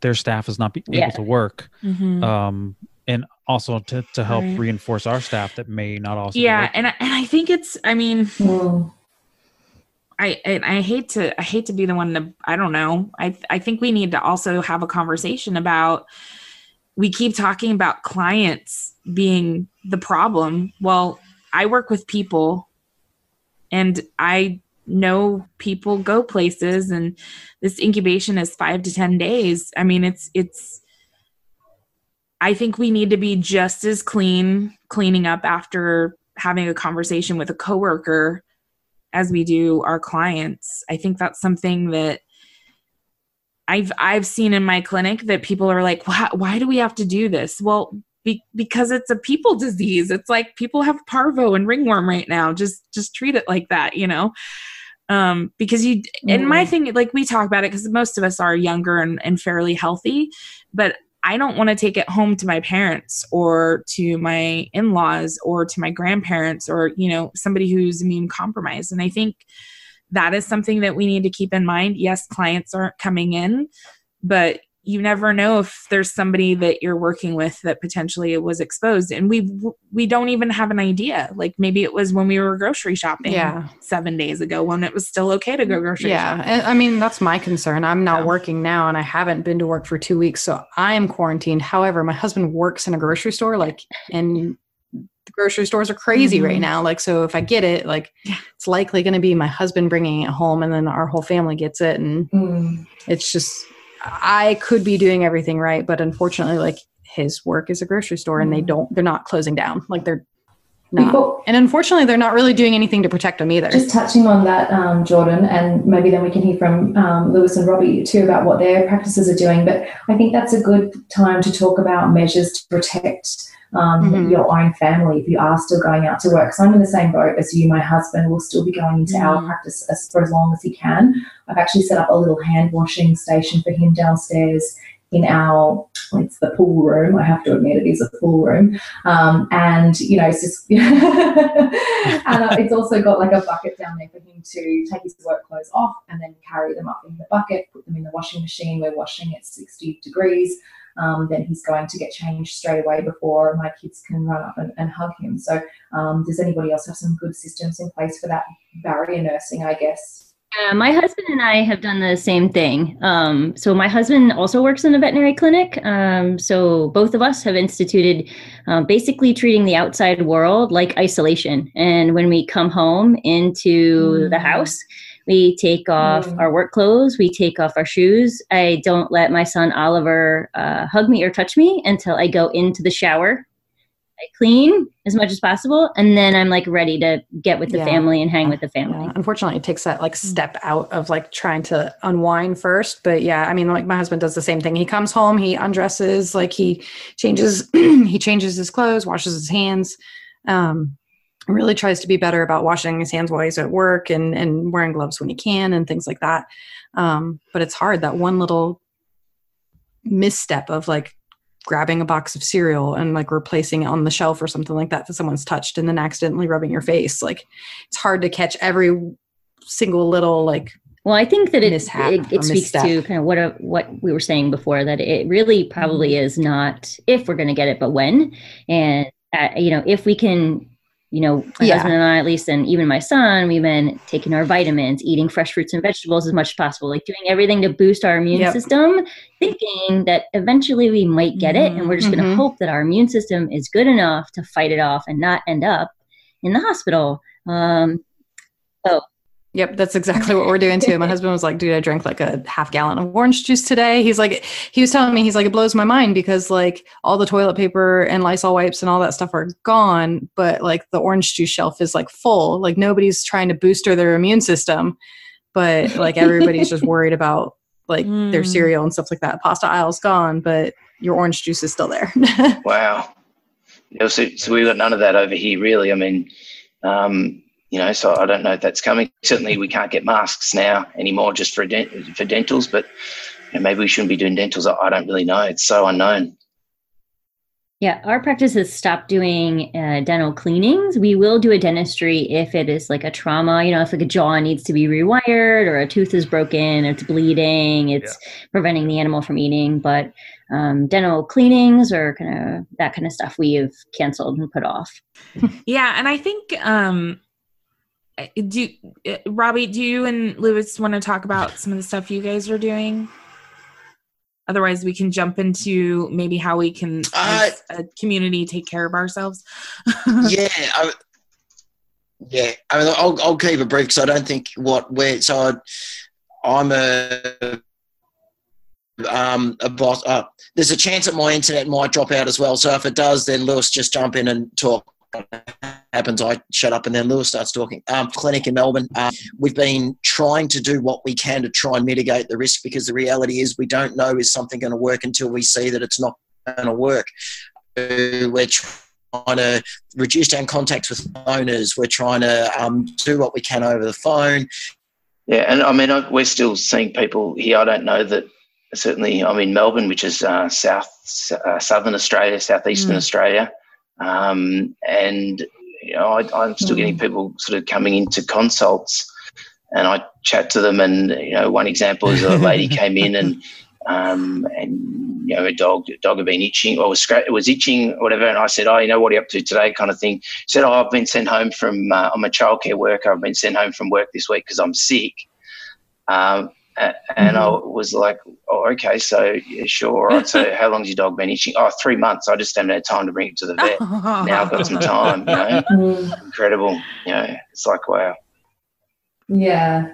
their staff is not be Yeah. able to work. Mhm. Um, and also to, to help Right. reinforce our staff that may not also yeah working. and I, and I think it's i mean. I, I hate to I hate to be the one to I don't know. I I think we need to also have a conversation about we keep talking about clients being the problem. Well, I work with people and I know people go places and this incubation is 5 to 10 days. I mean, it's it's I think we need to be just as clean cleaning up after having a conversation with a coworker as we do our clients. I think that's something that I've I've seen in my clinic that people are like, why, why do we have to do this? Well, be, because it's a people disease. It's like people have parvo and ringworm right now. Just just treat it like that, you know. Um, because you and my Mhm. thing, like we talk about it, because most of us are younger and, and fairly healthy, but I don't want to take it home to my parents or to my in-laws or to my grandparents or you know somebody who's immune compromised. And I think that is something that we need to keep in mind. Yes, clients aren't coming in, but you never know if there's somebody that you're working with that potentially was exposed and we we don't even have an idea like maybe it was when we were grocery shopping Yeah. seven days ago when it was still okay to go grocery Yeah, shopping and I mean that's my concern. I'm not Yeah. working now, and I haven't been to work for two weeks, so I am quarantined. However, my husband works in a grocery store, like, and the grocery stores are crazy right Mhm. now. Like, so if I get it, like, Yeah. it's likely going to be my husband bringing it home, and then our whole family gets it, and Mm. it's just I could be doing everything right, but unfortunately, like his work is a grocery store, and they Mm. don't. They're not closing down. Like they're not. And unfortunately, they're not really doing anything to protect them either. Just touching on that, um, Jordan, and maybe then we can hear from um, Lewis and Robbie too about what their practices are doing. But I think that's a good time to talk about measures to protect um, Mhm. your own family if you are still going out to work. Because I'm in the same boat as you. My husband will still be going into our Mhm. practice as, for as long as he can. I've actually set up a little hand washing station for him downstairs in our it's the pool room. I have to admit it is a pool room. Um, and you know, it's just and uh, it's also got like a bucket down there for him to take his work clothes off and then carry them up in the bucket, put them in the washing machine. We're washing at 60 degrees. Um, then he's going to get changed straight away before my kids can run up and, and hug him. So, um, does anybody else have some good systems in place for that barrier nursing? I guess. Uh, my husband and I have done the same thing. Um, so my husband also works in a veterinary clinic. Um, so both of us have instituted um, basically treating the outside world like isolation. And when we come home into the Mm. house, we take off Mm. our work clothes, we take off our shoes. I don't let my son Oliver uh, hug me or touch me until I go into the shower. I clean as much as possible, and then I'm like ready to get with the Yeah. family and hang with the family. Yeah, unfortunately, it takes that like Mm. step out of like trying to unwind first. But yeah, I mean, like my husband does the same thing. He comes home, he undresses, like he changes, he changes his clothes, washes his hands. Um, really tries to be better about washing his hands while he's at work and and wearing gloves when he can and things like that. Um, but it's hard that one little misstep of like grabbing a box of cereal and like replacing it on the shelf or something like that that someone's touched and then accidentally rubbing your face like it's hard to catch every single little like Well, I think that it it, it speaks to kind of what a, what we were saying before that it really probably is not if we're going to get it, but when. And uh, you know, if we can, you know, my Yeah. husband and I at least, and even my son, we've been taking our vitamins, eating fresh fruits and vegetables as much as possible, like doing everything to boost our immune Yep. system, thinking that eventually we might get it, and we're just going Mhm. to hope that our immune system is good enough to fight it off and not end up in the hospital. Um, Yep, that's exactly what we're doing too. My husband was like, dude, I drank like a half gallon of orange juice today. He's like, he was telling me, he's like, it blows my mind because like all the toilet paper and Lysol wipes and all that stuff are gone, but like the orange juice shelf is like full. Like nobody's trying to booster their immune system, but like everybody's just worried about like their Mm. cereal and stuff like that. Pasta aisle's gone, but your orange juice is still there. Wow. Yeah, so, so we've got none of that over here, really. I mean, um, you know, so I don't know if that's coming. Certainly, we can't get masks now anymore just for dent- for dentals, but you know, maybe we shouldn't be doing dentals. I, I don't really know. It's so unknown. Yeah, our practice has stopped doing uh, dental cleanings. We will do a dentistry if it is like a trauma, you know, if like a jaw needs to be rewired or a tooth is broken, it's bleeding, it's preventing the animal from eating. But um, dental cleanings or kind of that kind of stuff we have canceled and put off. Yeah, and I think um do uh, Robbie, do you and Lewis want to talk about some of the stuff you guys are doing? Otherwise, we can jump into maybe how we can, as a community, take care of ourselves. yeah, I, yeah. I mean, I'll, I'll keep it brief because I don't think what we're so I, I'm a um a boss. Uh, there's a chance that my internet might drop out as well. So if it does, then Lewis just jump in and talk. Happens, I shut up and then Lewis starts talking. Um, clinic in Melbourne. Uh, we've been trying to do what we can to try and mitigate the risk because the reality is we don't know is something going to work until we see that it's not going to work. We're trying to reduce down contacts with owners. We're trying to um, do what we can over the phone. Yeah, and I mean, I, we're still seeing people here. I don't know that certainly. I'm in Melbourne, which is uh, south, uh, southern Australia, southeastern Mm. Australia, um, and you know, I, I'm still getting people sort of coming into consults, and I chat to them. And you know, one example is a lady came in and um, and you know, a dog dog had been itching or was scratch, it was itching or whatever. And I said, "Oh, you know, what are you up to today?" Kind of thing. He said, "Oh, I've been sent home from. Uh, I'm a childcare worker. I've been sent home from work this week because I'm sick." Um, and mm-hmm. I was like, "Oh, okay, so yeah, sure. All right. So, how long's your dog been itching? Oh, three months. I just haven't had time to bring it to the vet. now I've got some time. You know, mm. incredible. You know, it's like wow. Yeah,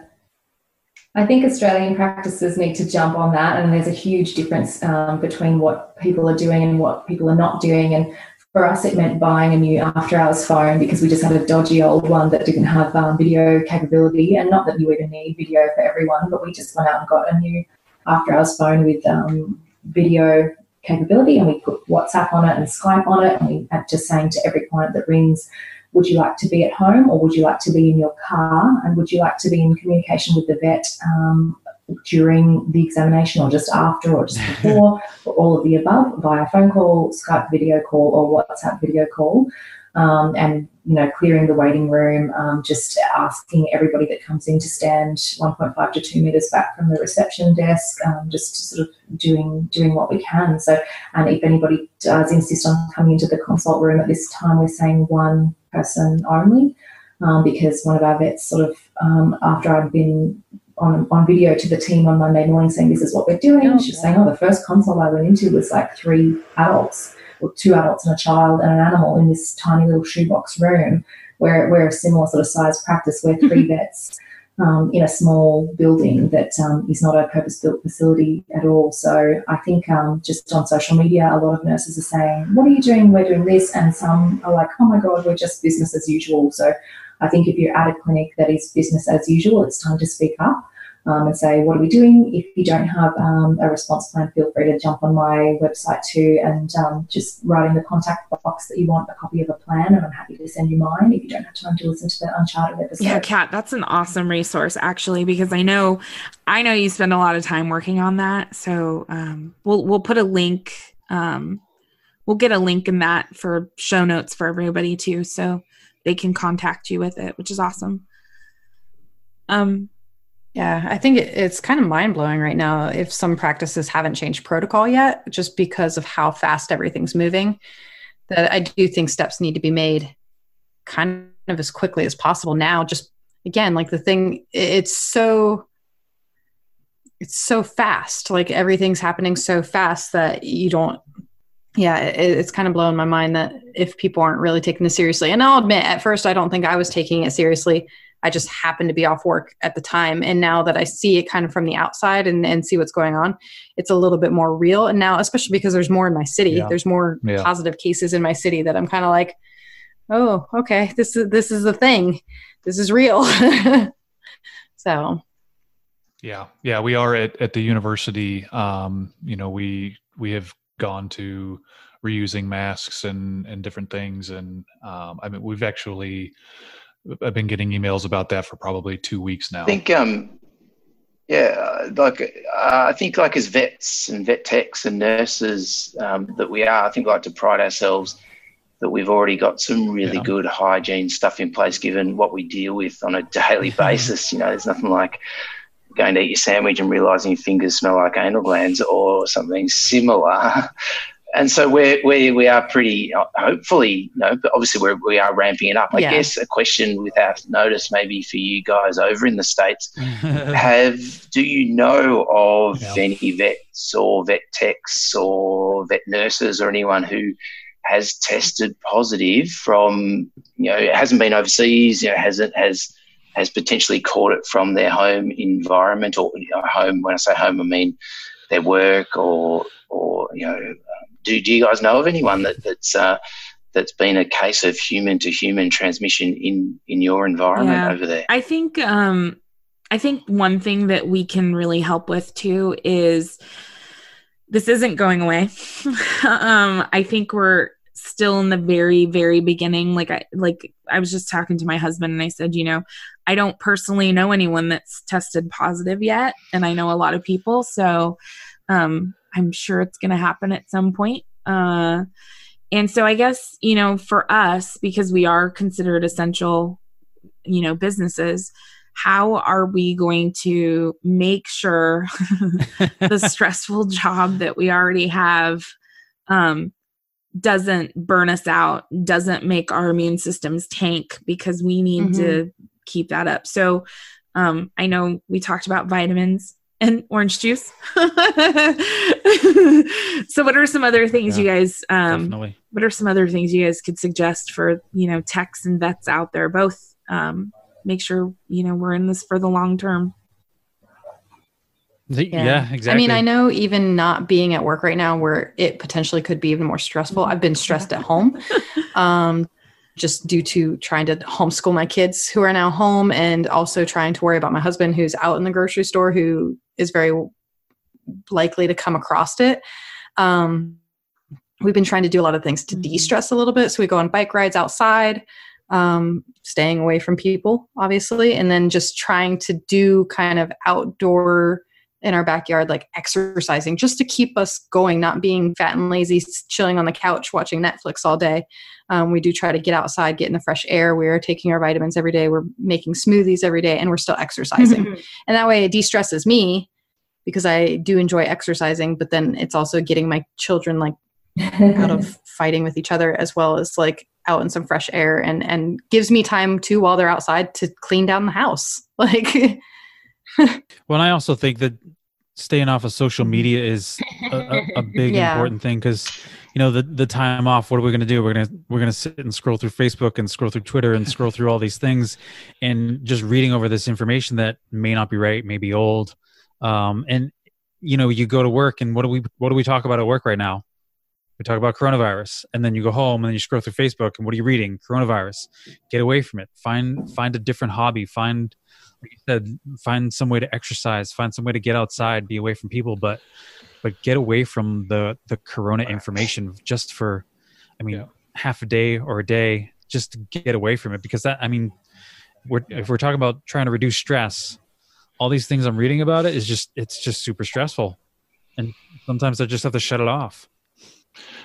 I think Australian practices need to jump on that, and there's a huge difference um, between what people are doing and what people are not doing. And for us, it meant buying a new after hours phone because we just had a dodgy old one that didn't have um, video capability. And not that you even need video for everyone, but we just went out and got a new after hours phone with um, video capability, and we put WhatsApp on it and Skype on it, and we are just saying to every client that rings would you like to be at home or would you like to be in your car? And would you like to be in communication with the vet um, during the examination or just after or just before or all of the above via phone call, Skype video call, or WhatsApp video call? Um, and you know, clearing the waiting room, um, just asking everybody that comes in to stand 1.5 to 2 meters back from the reception desk, um, just sort of doing doing what we can. So, and if anybody does insist on coming into the consult room at this time, we're saying one person only um, because one of our vets sort of um, after I'd been on, on video to the team on Monday morning saying this is what we're doing. Oh, She's saying, oh, the first consult I went into was like three adults, or two adults and a child and an animal in this tiny little shoebox room where we're a similar sort of size practice. We're three vets um, in a small building that um, is not a purpose built facility at all. So I think um, just on social media, a lot of nurses are saying, What are you doing? We're doing this. And some are like, Oh my God, we're just business as usual. So I think if you're at a clinic that is business as usual, it's time to speak up um, and say, what are we doing? If you don't have um, a response plan, feel free to jump on my website too and um, just write in the contact box that you want a copy of a plan, and I'm happy to send you mine if you don't have time to listen to the Uncharted episode. Yeah, Kat, that's an awesome resource actually because I know, I know you spend a lot of time working on that. So um, we'll we'll put a link. Um, we'll get a link in that for show notes for everybody too, so they can contact you with it, which is awesome. Um, yeah, I think it, it's kind of mind blowing right now if some practices haven't changed protocol yet, just because of how fast everything's moving. That I do think steps need to be made kind of as quickly as possible now. Just again, like the thing, it's so it's so fast. Like everything's happening so fast that you don't. Yeah, it, it's kind of blowing my mind that if people aren't really taking this seriously, and I'll admit, at first, I don't think I was taking it seriously I just happened to be off work at the time. And now that I see it kind of from the outside and, and see what's going on, it's a little bit more real. And now, especially because there's more in my city, yeah. there's more yeah. positive cases in my city that I'm kind of like, oh, okay, this is this is the thing. This is real. so yeah. Yeah. We are at, at the university. Um, you know, we we have gone to reusing masks and and different things. And um, I mean we've actually I've been getting emails about that for probably two weeks now. I think, um, yeah, like uh, I think, like as vets and vet techs and nurses um, that we are, I think we like to pride ourselves that we've already got some really yeah. good hygiene stuff in place, given what we deal with on a daily basis. you know, there's nothing like going to eat your sandwich and realizing your fingers smell like anal glands or something similar. and so we're, we we are pretty uh, hopefully you know but obviously we're, we are ramping it up i yeah. guess a question without notice maybe for you guys over in the states have do you know of yeah. any vets or vet techs or vet nurses or anyone who has tested positive from you know hasn't been overseas you know hasn't has has potentially caught it from their home environment or you know, home when i say home i mean their work or or you know do, do you guys know of anyone that, that's uh, that's been a case of human to human transmission in in your environment yeah. over there? I think um, I think one thing that we can really help with too is this isn't going away. um, I think we're still in the very very beginning like i like i was just talking to my husband and i said you know i don't personally know anyone that's tested positive yet and i know a lot of people so um I'm sure it's going to happen at some point. Uh, and so I guess, you know, for us, because we are considered essential, you know, businesses, how are we going to make sure the stressful job that we already have um, doesn't burn us out, doesn't make our immune systems tank because we need mm-hmm. to keep that up. So um, I know we talked about vitamins and orange juice. so what are some other things yeah, you guys um definitely. what are some other things you guys could suggest for, you know, techs and vets out there both um make sure, you know, we're in this for the long term. Yeah. yeah. exactly. I mean, I know even not being at work right now where it potentially could be even more stressful. I've been stressed at home. Um, just due to trying to homeschool my kids who are now home and also trying to worry about my husband who's out in the grocery store who is very likely to come across it. Um, we've been trying to do a lot of things to mm-hmm. de-stress a little bit. So we go on bike rides outside, um, staying away from people, obviously, and then just trying to do kind of outdoor in our backyard, like exercising, just to keep us going, not being fat and lazy, chilling on the couch watching Netflix all day. Um, we do try to get outside, get in the fresh air. We are taking our vitamins every day. We're making smoothies every day, and we're still exercising. and that way, it de stresses me because I do enjoy exercising, but then it's also getting my children like out of fighting with each other as well as like out in some fresh air and and gives me time too while they're outside to clean down the house like well i also think that staying off of social media is a, a, a big yeah. important thing because you know the the time off what are we going to do? We're going to we're going to sit and scroll through facebook and scroll through twitter and scroll through all these things and just reading over this information that may not be right may be old. Um, and you know you go to work and what do we what do we talk about at work right now? We talk about coronavirus and then you go home and then you scroll through facebook and what are you reading? Coronavirus. Get away from it. Find find a different hobby. Find like you said find some way to exercise find some way to get outside be away from people but but get away from the the corona information just for i mean yeah. half a day or a day just to get away from it because that i mean we're, yeah. if we're talking about trying to reduce stress all these things i'm reading about it is just it's just super stressful and sometimes i just have to shut it off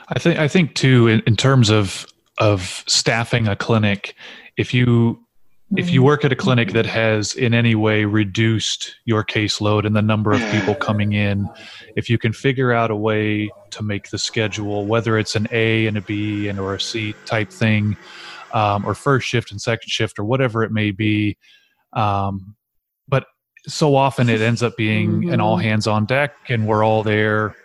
i think i think too in, in terms of of staffing a clinic if you if you work at a clinic that has in any way reduced your caseload and the number of people coming in, if you can figure out a way to make the schedule, whether it's an A and a B and or a C type thing, um, or first shift and second shift or whatever it may be, um, but so often it ends up being mm-hmm. an all hands on deck and we're all there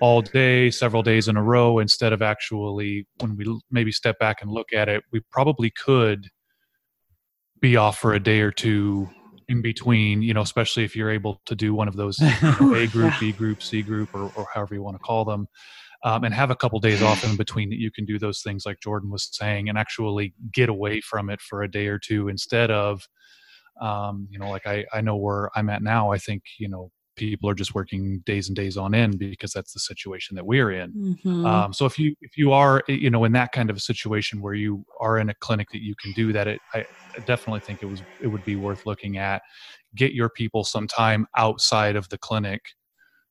all day, several days in a row, instead of actually when we maybe step back and look at it, we probably could be off for a day or two in between, you know, especially if you're able to do one of those you know, A group, B group, C group, or, or however you want to call them, um, and have a couple days off in between that you can do those things like Jordan was saying and actually get away from it for a day or two instead of, um, you know, like I, I know where I'm at now, I think, you know, people are just working days and days on end because that's the situation that we're in. Mm-hmm. Um, so if you if you are you know in that kind of a situation where you are in a clinic that you can do that, it, I definitely think it was it would be worth looking at. Get your people some time outside of the clinic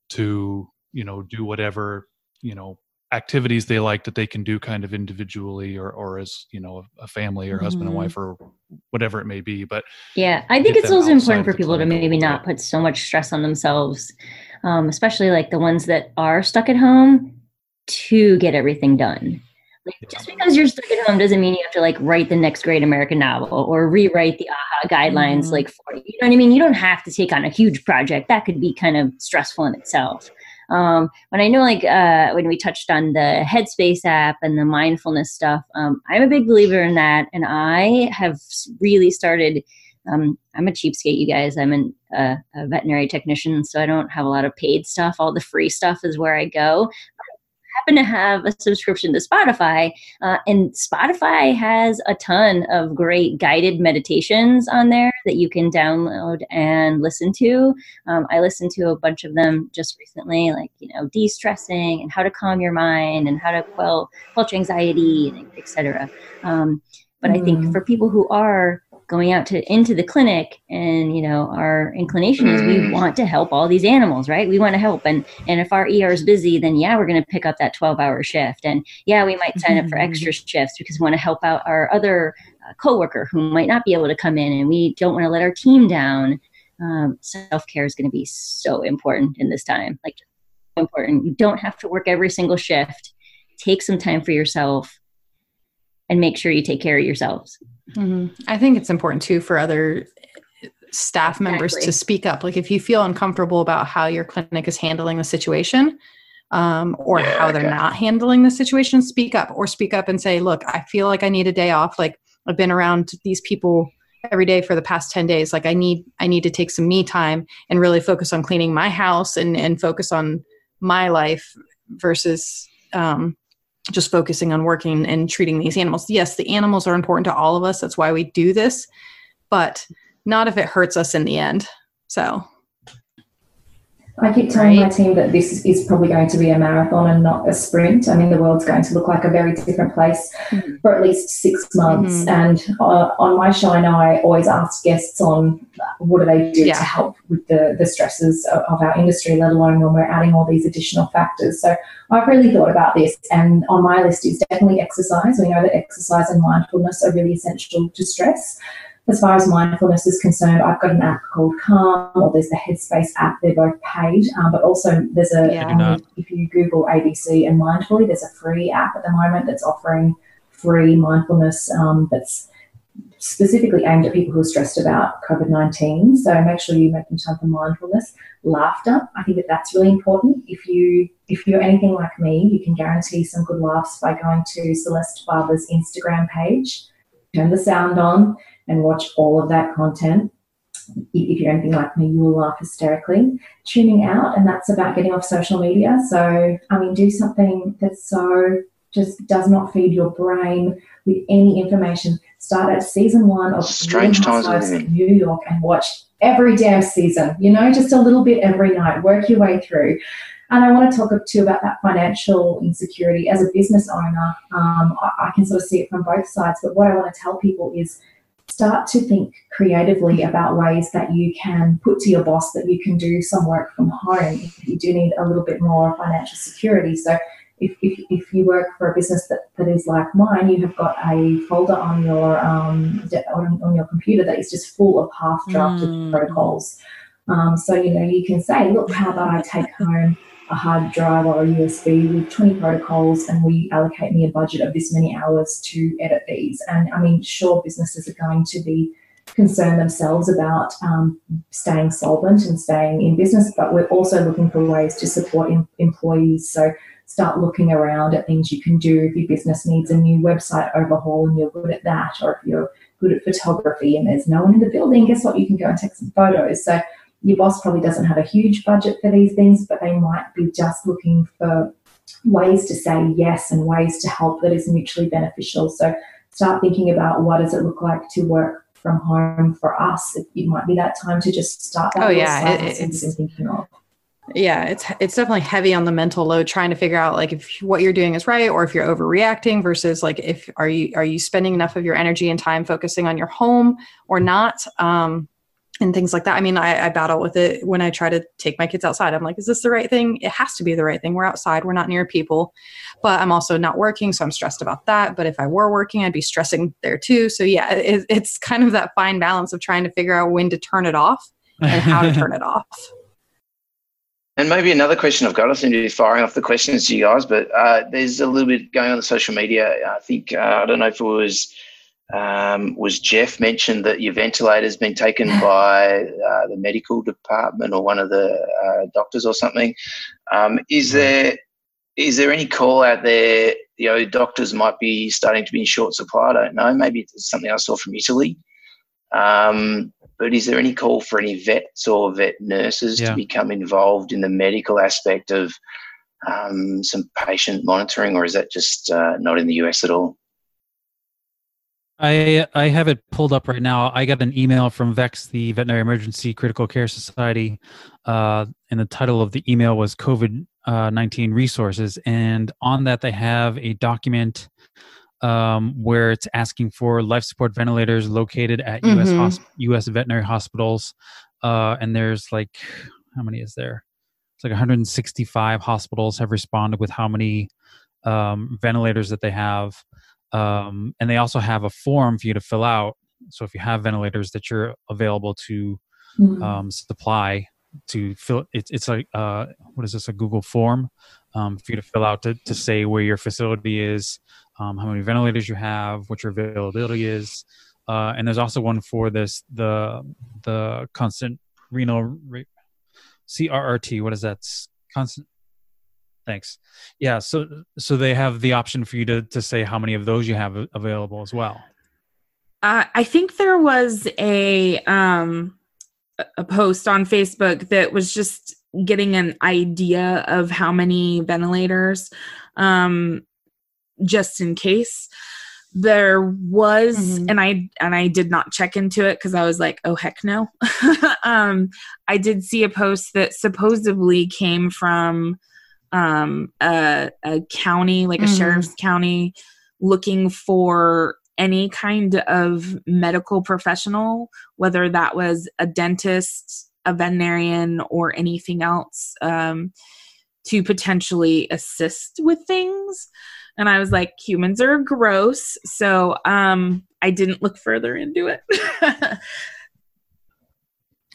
to you know do whatever you know activities they like that they can do kind of individually or, or as you know a family or husband mm-hmm. and wife or whatever it may be but yeah i think it's also important for people to maybe not put so much stress on themselves um, especially like the ones that are stuck at home to get everything done like, just because you're stuck at home doesn't mean you have to like write the next great American novel or rewrite the AHA guidelines. Mm-hmm. Like, for, you know what I mean? You don't have to take on a huge project. That could be kind of stressful in itself. Um, but I know, like uh, when we touched on the Headspace app and the mindfulness stuff, um, I'm a big believer in that, and I have really started. Um, I'm a cheapskate, you guys. I'm an, uh, a veterinary technician, so I don't have a lot of paid stuff. All the free stuff is where I go happen to have a subscription to Spotify, uh, and Spotify has a ton of great guided meditations on there that you can download and listen to. Um, I listened to a bunch of them just recently, like you know, de-stressing and how to calm your mind and how to quell quell anxiety, etc. Um, but mm. I think mm-hmm. for people who are going out to into the clinic and you know our inclination is we mm. want to help all these animals right? We want to help. And and if our er is busy then yeah we're going to pick up that 12 hour shift. And yeah we might sign up for mm-hmm. extra shifts because we want to help out our other a coworker who might not be able to come in and we don't want to let our team down. Um, self-care is going to be so important in this time. Like important. You don't have to work every single shift. Take some time for yourself and make sure you take care of yourselves mm-hmm. i think it's important too for other staff members Exactly. to speak up like if you feel uncomfortable about how your clinic is handling the situation um, or Yeah, how they're okay. not handling the situation speak up or speak up and say look i feel like i need a day off like i've been around these people every day for the past 10 days like i need i need to take some me time and really focus on cleaning my house and and focus on my life versus um, just focusing on working and treating these animals. Yes the animals are important to all of us. That's why we do this but not if it hurts us in the end. So I keep telling my team that this is probably going to be a marathon and not a sprint. I mean, the world's going to look like a very different place Mhm. for at least six months. Mhm. And uh, on my show, I know I always ask guests on what do they do Yeah. to help with the, the stresses of, of our industry, let alone when we're adding all these additional factors. So I've really thought about this, and on my list is definitely exercise. We know that exercise and mindfulness are really essential to stress as far as mindfulness is concerned, I've got an app called Calm, or there's the Headspace app. They're both paid, um, but also there's a Yeah. I do not. if you Google ABC and Mindfully, there's a free app at the moment that's offering free mindfulness um, that's specifically aimed at people who are stressed about COVID 19. So make sure you make them time for mindfulness. Laughter, I think that that's really important. If you if you're anything like me, you can guarantee some good laughs by going to Celeste Barber's Instagram page, turn the sound on, and watch all of that content. If you're anything like me, you will laugh hysterically. Tuning out, and that's about getting off social media. So, I mean, do something that's so just does not feed your brain with any information. Start at season one of Strange times we're Housewives living of New York and watch every damn season. You know, just a little bit every night. Work your way through. And I want to talk too about that financial insecurity as a business owner. Um, I, I can sort of see it from both sides. But what I want to tell people is start to think creatively about ways that you can put to your boss that you can do some work from home if you do need a little bit more financial security. So if, if, if you work for a business that, that is like mine, you have got a folder on your um, on, on your computer that is just full of half drafted Mm. protocols. Um, so you know you can say, look, how about I take home a hard drive or a USB with 20 protocols, and we allocate me a budget of this many hours to edit these. And I mean, sure, businesses are going to be concerned themselves about um, staying solvent and staying in business, but we're also looking for ways to support em- employees. So start looking around at things you can do if your business needs a new website overhaul and you're good at that, or if you're good at photography and there's no one in the building, guess what? You can go and take some photos. So your boss probably doesn't have a huge budget for these things, but they might be just looking for ways to say yes and ways to help that is mutually beneficial. So start thinking about what does it look like to work from home for us. It, it might be that time to just start that Oh, yeah, it- it's- thinking of. yeah it's it's definitely heavy on the mental load trying to figure out like if what you're doing is right or if you're overreacting versus like if are you are you spending enough of your energy and time focusing on your home or not um and things like that. I mean I, I battle with it when i try to take my kids outside. I'm like is this the right thing? It has to be the right thing. We're outside. We're not near people. But i'm also not working so i'm stressed about that. But if i were working i'd be stressing there too. So yeah it, it's kind of that fine balance of trying to figure out when to turn it off and how to turn it off. And maybe another question I've got, I seem to be firing off the questions to you guys, but uh, there's a little bit going on the social media. I think, uh, I don't know if it was um, was Jeff mentioned that your ventilator's been taken by uh, the medical department or one of the uh, doctors or something. Um, is there is there any call out there? You know, doctors might be starting to be in short supply. I don't know. Maybe it's something I saw from Italy. Um, but is there any call for any vets or vet nurses Yeah. to become involved in the medical aspect of um, some patient monitoring, or is that just uh, not in the US at all? I I have it pulled up right now. I got an email from VECCS, the Veterinary Emergency Critical Care Society, uh, and the title of the email was COVID uh, nineteen resources, and on that they have a document um, where it's asking for life support ventilators located at U.S. Mhm. hosp- U.S. veterinary hospitals, uh, and there's like how many is there? It's like 165 hospitals have responded with how many um, ventilators that they have. Um, and they also have a form for you to fill out. So if you have ventilators that you're available to Mm. um, supply to fill, it's it's like uh, what is this? A Google form um, for you to fill out to, to say where your facility is, um, how many ventilators you have, what your availability is, uh, and there's also one for this the the constant renal rate CRRT. What is that? Constant. Thanks. Yeah. So so they have the option for you to to say how many of those you have available as well. Uh, I think there was a um, a- a post on Facebook that was just getting an idea of how many ventilators, um, just in case. There was, Mhm. and I and I did not check into it because I was like, oh heck no. um, I did see a post that supposedly came from um, a, a county, like a Mhm. sheriff's county, looking for any kind of medical professional, whether that was a dentist, a veterinarian, or anything else, um, to potentially assist with things. And I was like, humans are gross. So um, I didn't look further into it.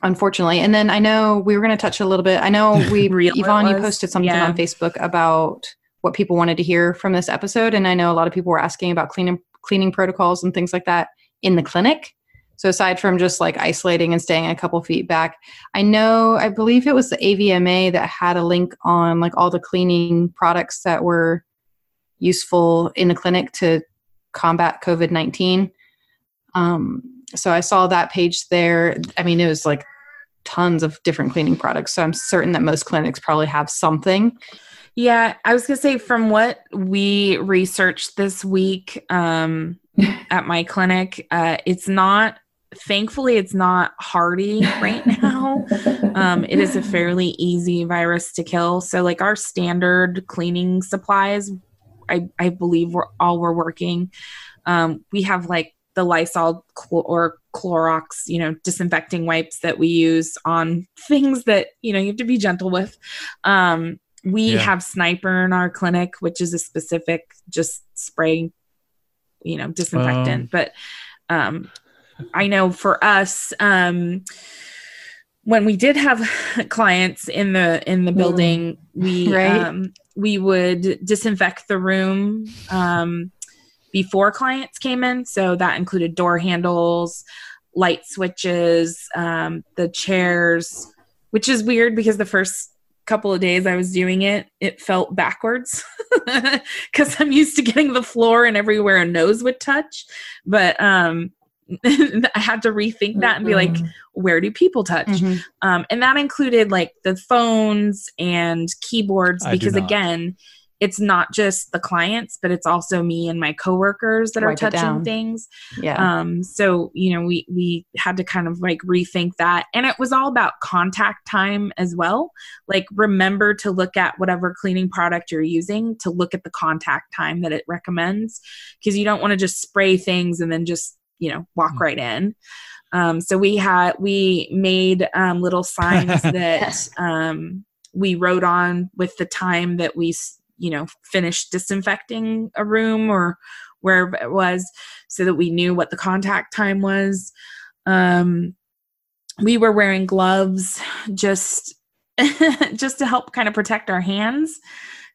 unfortunately. And then I know we were going to touch a little bit. I know we, Real Yvonne, you posted something Yeah. on Facebook about what people wanted to hear from this episode, and I know a lot of people were asking about cleaning cleaning protocols and things like that in the clinic. So aside from just like isolating and staying a couple feet back, I know I believe it was the AVMA that had a link on like all the cleaning products that were useful in the clinic to combat COVID nineteen. Um, so I saw that page there. I mean, it was like tons of different cleaning products. So I'm certain that most clinics probably have something. Yeah, I was gonna say from what we researched this week um, at my clinic, uh, it's not. Thankfully, it's not hardy right now. Um, it is a fairly easy virus to kill. So, like our standard cleaning supplies, I, I believe we're all we're working. Um, we have like the Lysol cl- or Clorox, you know, disinfecting wipes that we use on things that you know you have to be gentle with. Um, we Yeah. have Sniper in our clinic, which is a specific just spray, you know, disinfectant. Um. but um, I know for us, um, when we did have clients in the in the building, we Right. um, we would disinfect the room um, before clients came in. So that included door handles, light switches, um, the chairs, which is weird because the first couple of days I was doing it, it felt backwards because I'm used to getting the floor and everywhere a nose would touch. But um, I had to rethink that and be like, Mhm. where do people touch? Mhm. Um, and that included like the phones and keyboards I because again, it's not just the clients, but it's also me and my coworkers that are Wipe it touching things. Yeah. Um, so you know, we we had to kind of like rethink that, and it was all about contact time as well. Like, remember to look at whatever cleaning product you're using to look at the contact time that it recommends, because you don't want to just spray things and then just you know walk Mm. right in. Um, so we had we made um, little signs that um, we wrote on with the time that we you know finish disinfecting a room or wherever it was so that we knew what the contact time was. Um, we were wearing gloves just just to help kind of protect our hands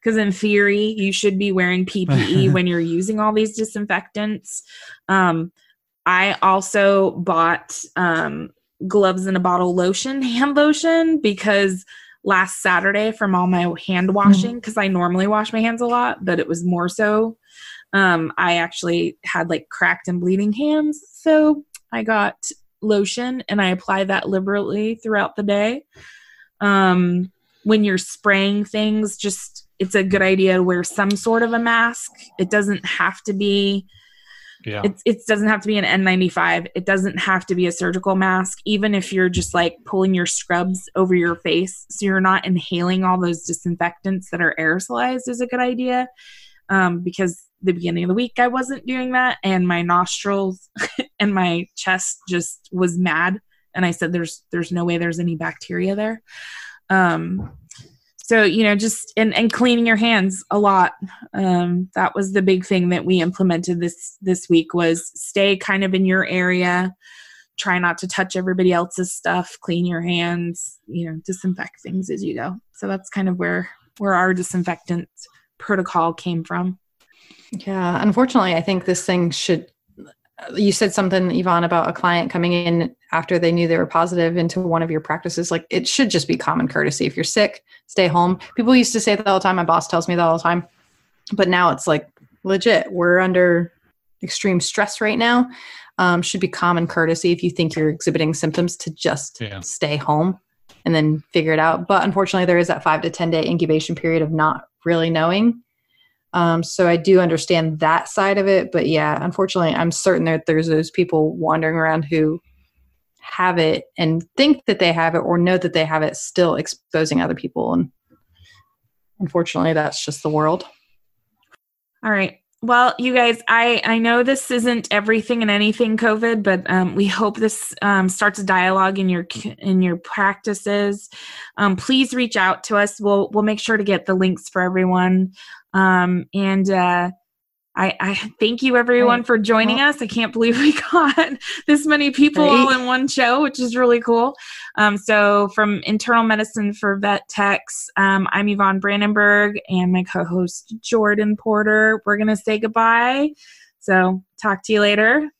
because in theory you should be wearing ppe when you're using all these disinfectants. Um, i also bought um, gloves and a bottle lotion hand lotion because last saturday from all my hand washing because i normally wash my hands a lot but it was more so um, i actually had like cracked and bleeding hands. So i got lotion and i apply that liberally throughout the day. Um, when you're spraying things just it's a good idea to wear some sort of a mask. It doesn't have to be Yeah. it, it doesn't have to be an N95. It doesn't have to be a surgical mask, even if you're just like pulling your scrubs over your face so you're not inhaling all those disinfectants that are aerosolized is a good idea. Um, because the beginning of the week I wasn't doing that, and my nostrils and my chest just was mad. And I said, "There's there's no way there's any bacteria there." Um, so you know just and, and cleaning your hands a lot. Um, that was the big thing that we implemented this this week was stay kind of in your area. Try not to touch everybody else's stuff. Clean your hands you know disinfect things as you go. So that's kind of where where our disinfectant protocol came from. Yeah unfortunately i think this thing should you said something yvonne about a client coming in after they knew they were positive into one of your practices. Like it should just be common courtesy. If you're sick stay home. People used to say that all the time. My boss tells me that all the time. But now it's like legit. We're under extreme stress right now. Um, should be common courtesy if you think you're exhibiting symptoms to just yeah. stay home and then figure it out. But unfortunately there is that five to ten day incubation period of not really knowing um, so I do understand that side of it, but yeah, unfortunately, I'm certain that there's those people wandering around who have it and think that they have it or know that they have it, still exposing other people. And unfortunately, that's just the world. All right. Well, you guys, I I know this isn't everything and anything COVID, but um, we hope this um, starts a dialogue in your in your practices. Um, please reach out to us. We'll we'll make sure to get the links for everyone. Um, and uh, I, I, thank you everyone right. for joining well, us. I can't believe we got this many people right. all in one show, which is really cool. Um, so, from Internal Medicine for Vet Techs, um, I'm Yvonne Brandenburg and my co host Jordan Porter. We're going to say goodbye. So, talk to you later.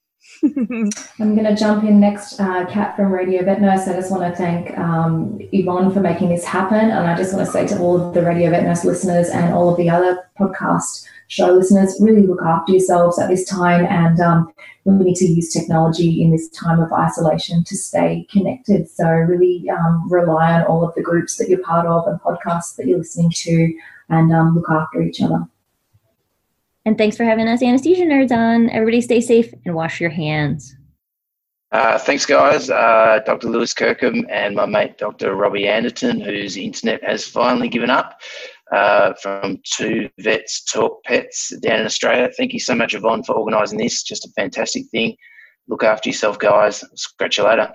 I'm going to jump in next, uh, Kat from Radio Vet Nurse. I just want to thank um, Yvonne for making this happen. And I just want to say to all of the Radio Vet Nurse listeners and all of the other podcast show listeners, really look after yourselves at this time. And um, we need to use technology in this time of isolation to stay connected. So, really um, rely on all of the groups that you're part of and podcasts that you're listening to and um, look after each other. And thanks for having us, anesthesia nerds, on. Everybody stay safe and wash your hands. Uh, thanks, guys. Uh, Dr. Lewis Kirkham and my mate, Dr. Robbie Anderton, whose internet has finally given up uh, from Two Vets Talk Pets down in Australia. Thank you so much, Yvonne, for organising this. Just a fantastic thing. Look after yourself, guys. Scratch you later.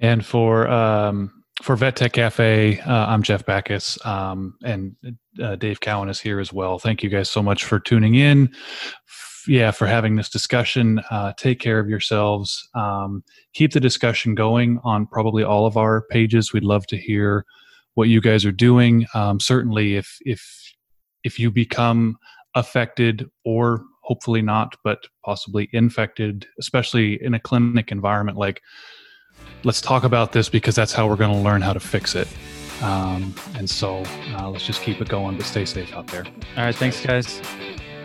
And for um, for Vet Tech Cafe, uh, I'm Jeff Backus, um, and uh, Dave Cowan is here as well. Thank you guys so much for tuning in. F- yeah, for having this discussion. Uh, take care of yourselves. Um, keep the discussion going on probably all of our pages. We'd love to hear what you guys are doing. Um, certainly, if if if you become affected or hopefully not, but possibly infected, especially in a clinic environment like let's talk about this because that's how we're going to learn how to fix it. Um, and so uh, let's just keep it going, but stay safe out there. All right. Thanks, guys.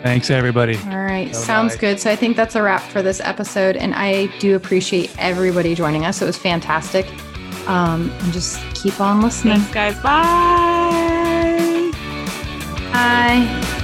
Thanks, everybody. All right. Bye-bye. Sounds good. So I think that's a wrap for this episode. And I do appreciate everybody joining us. It was fantastic. Um, and just keep on listening. Thanks, guys. Bye. Bye.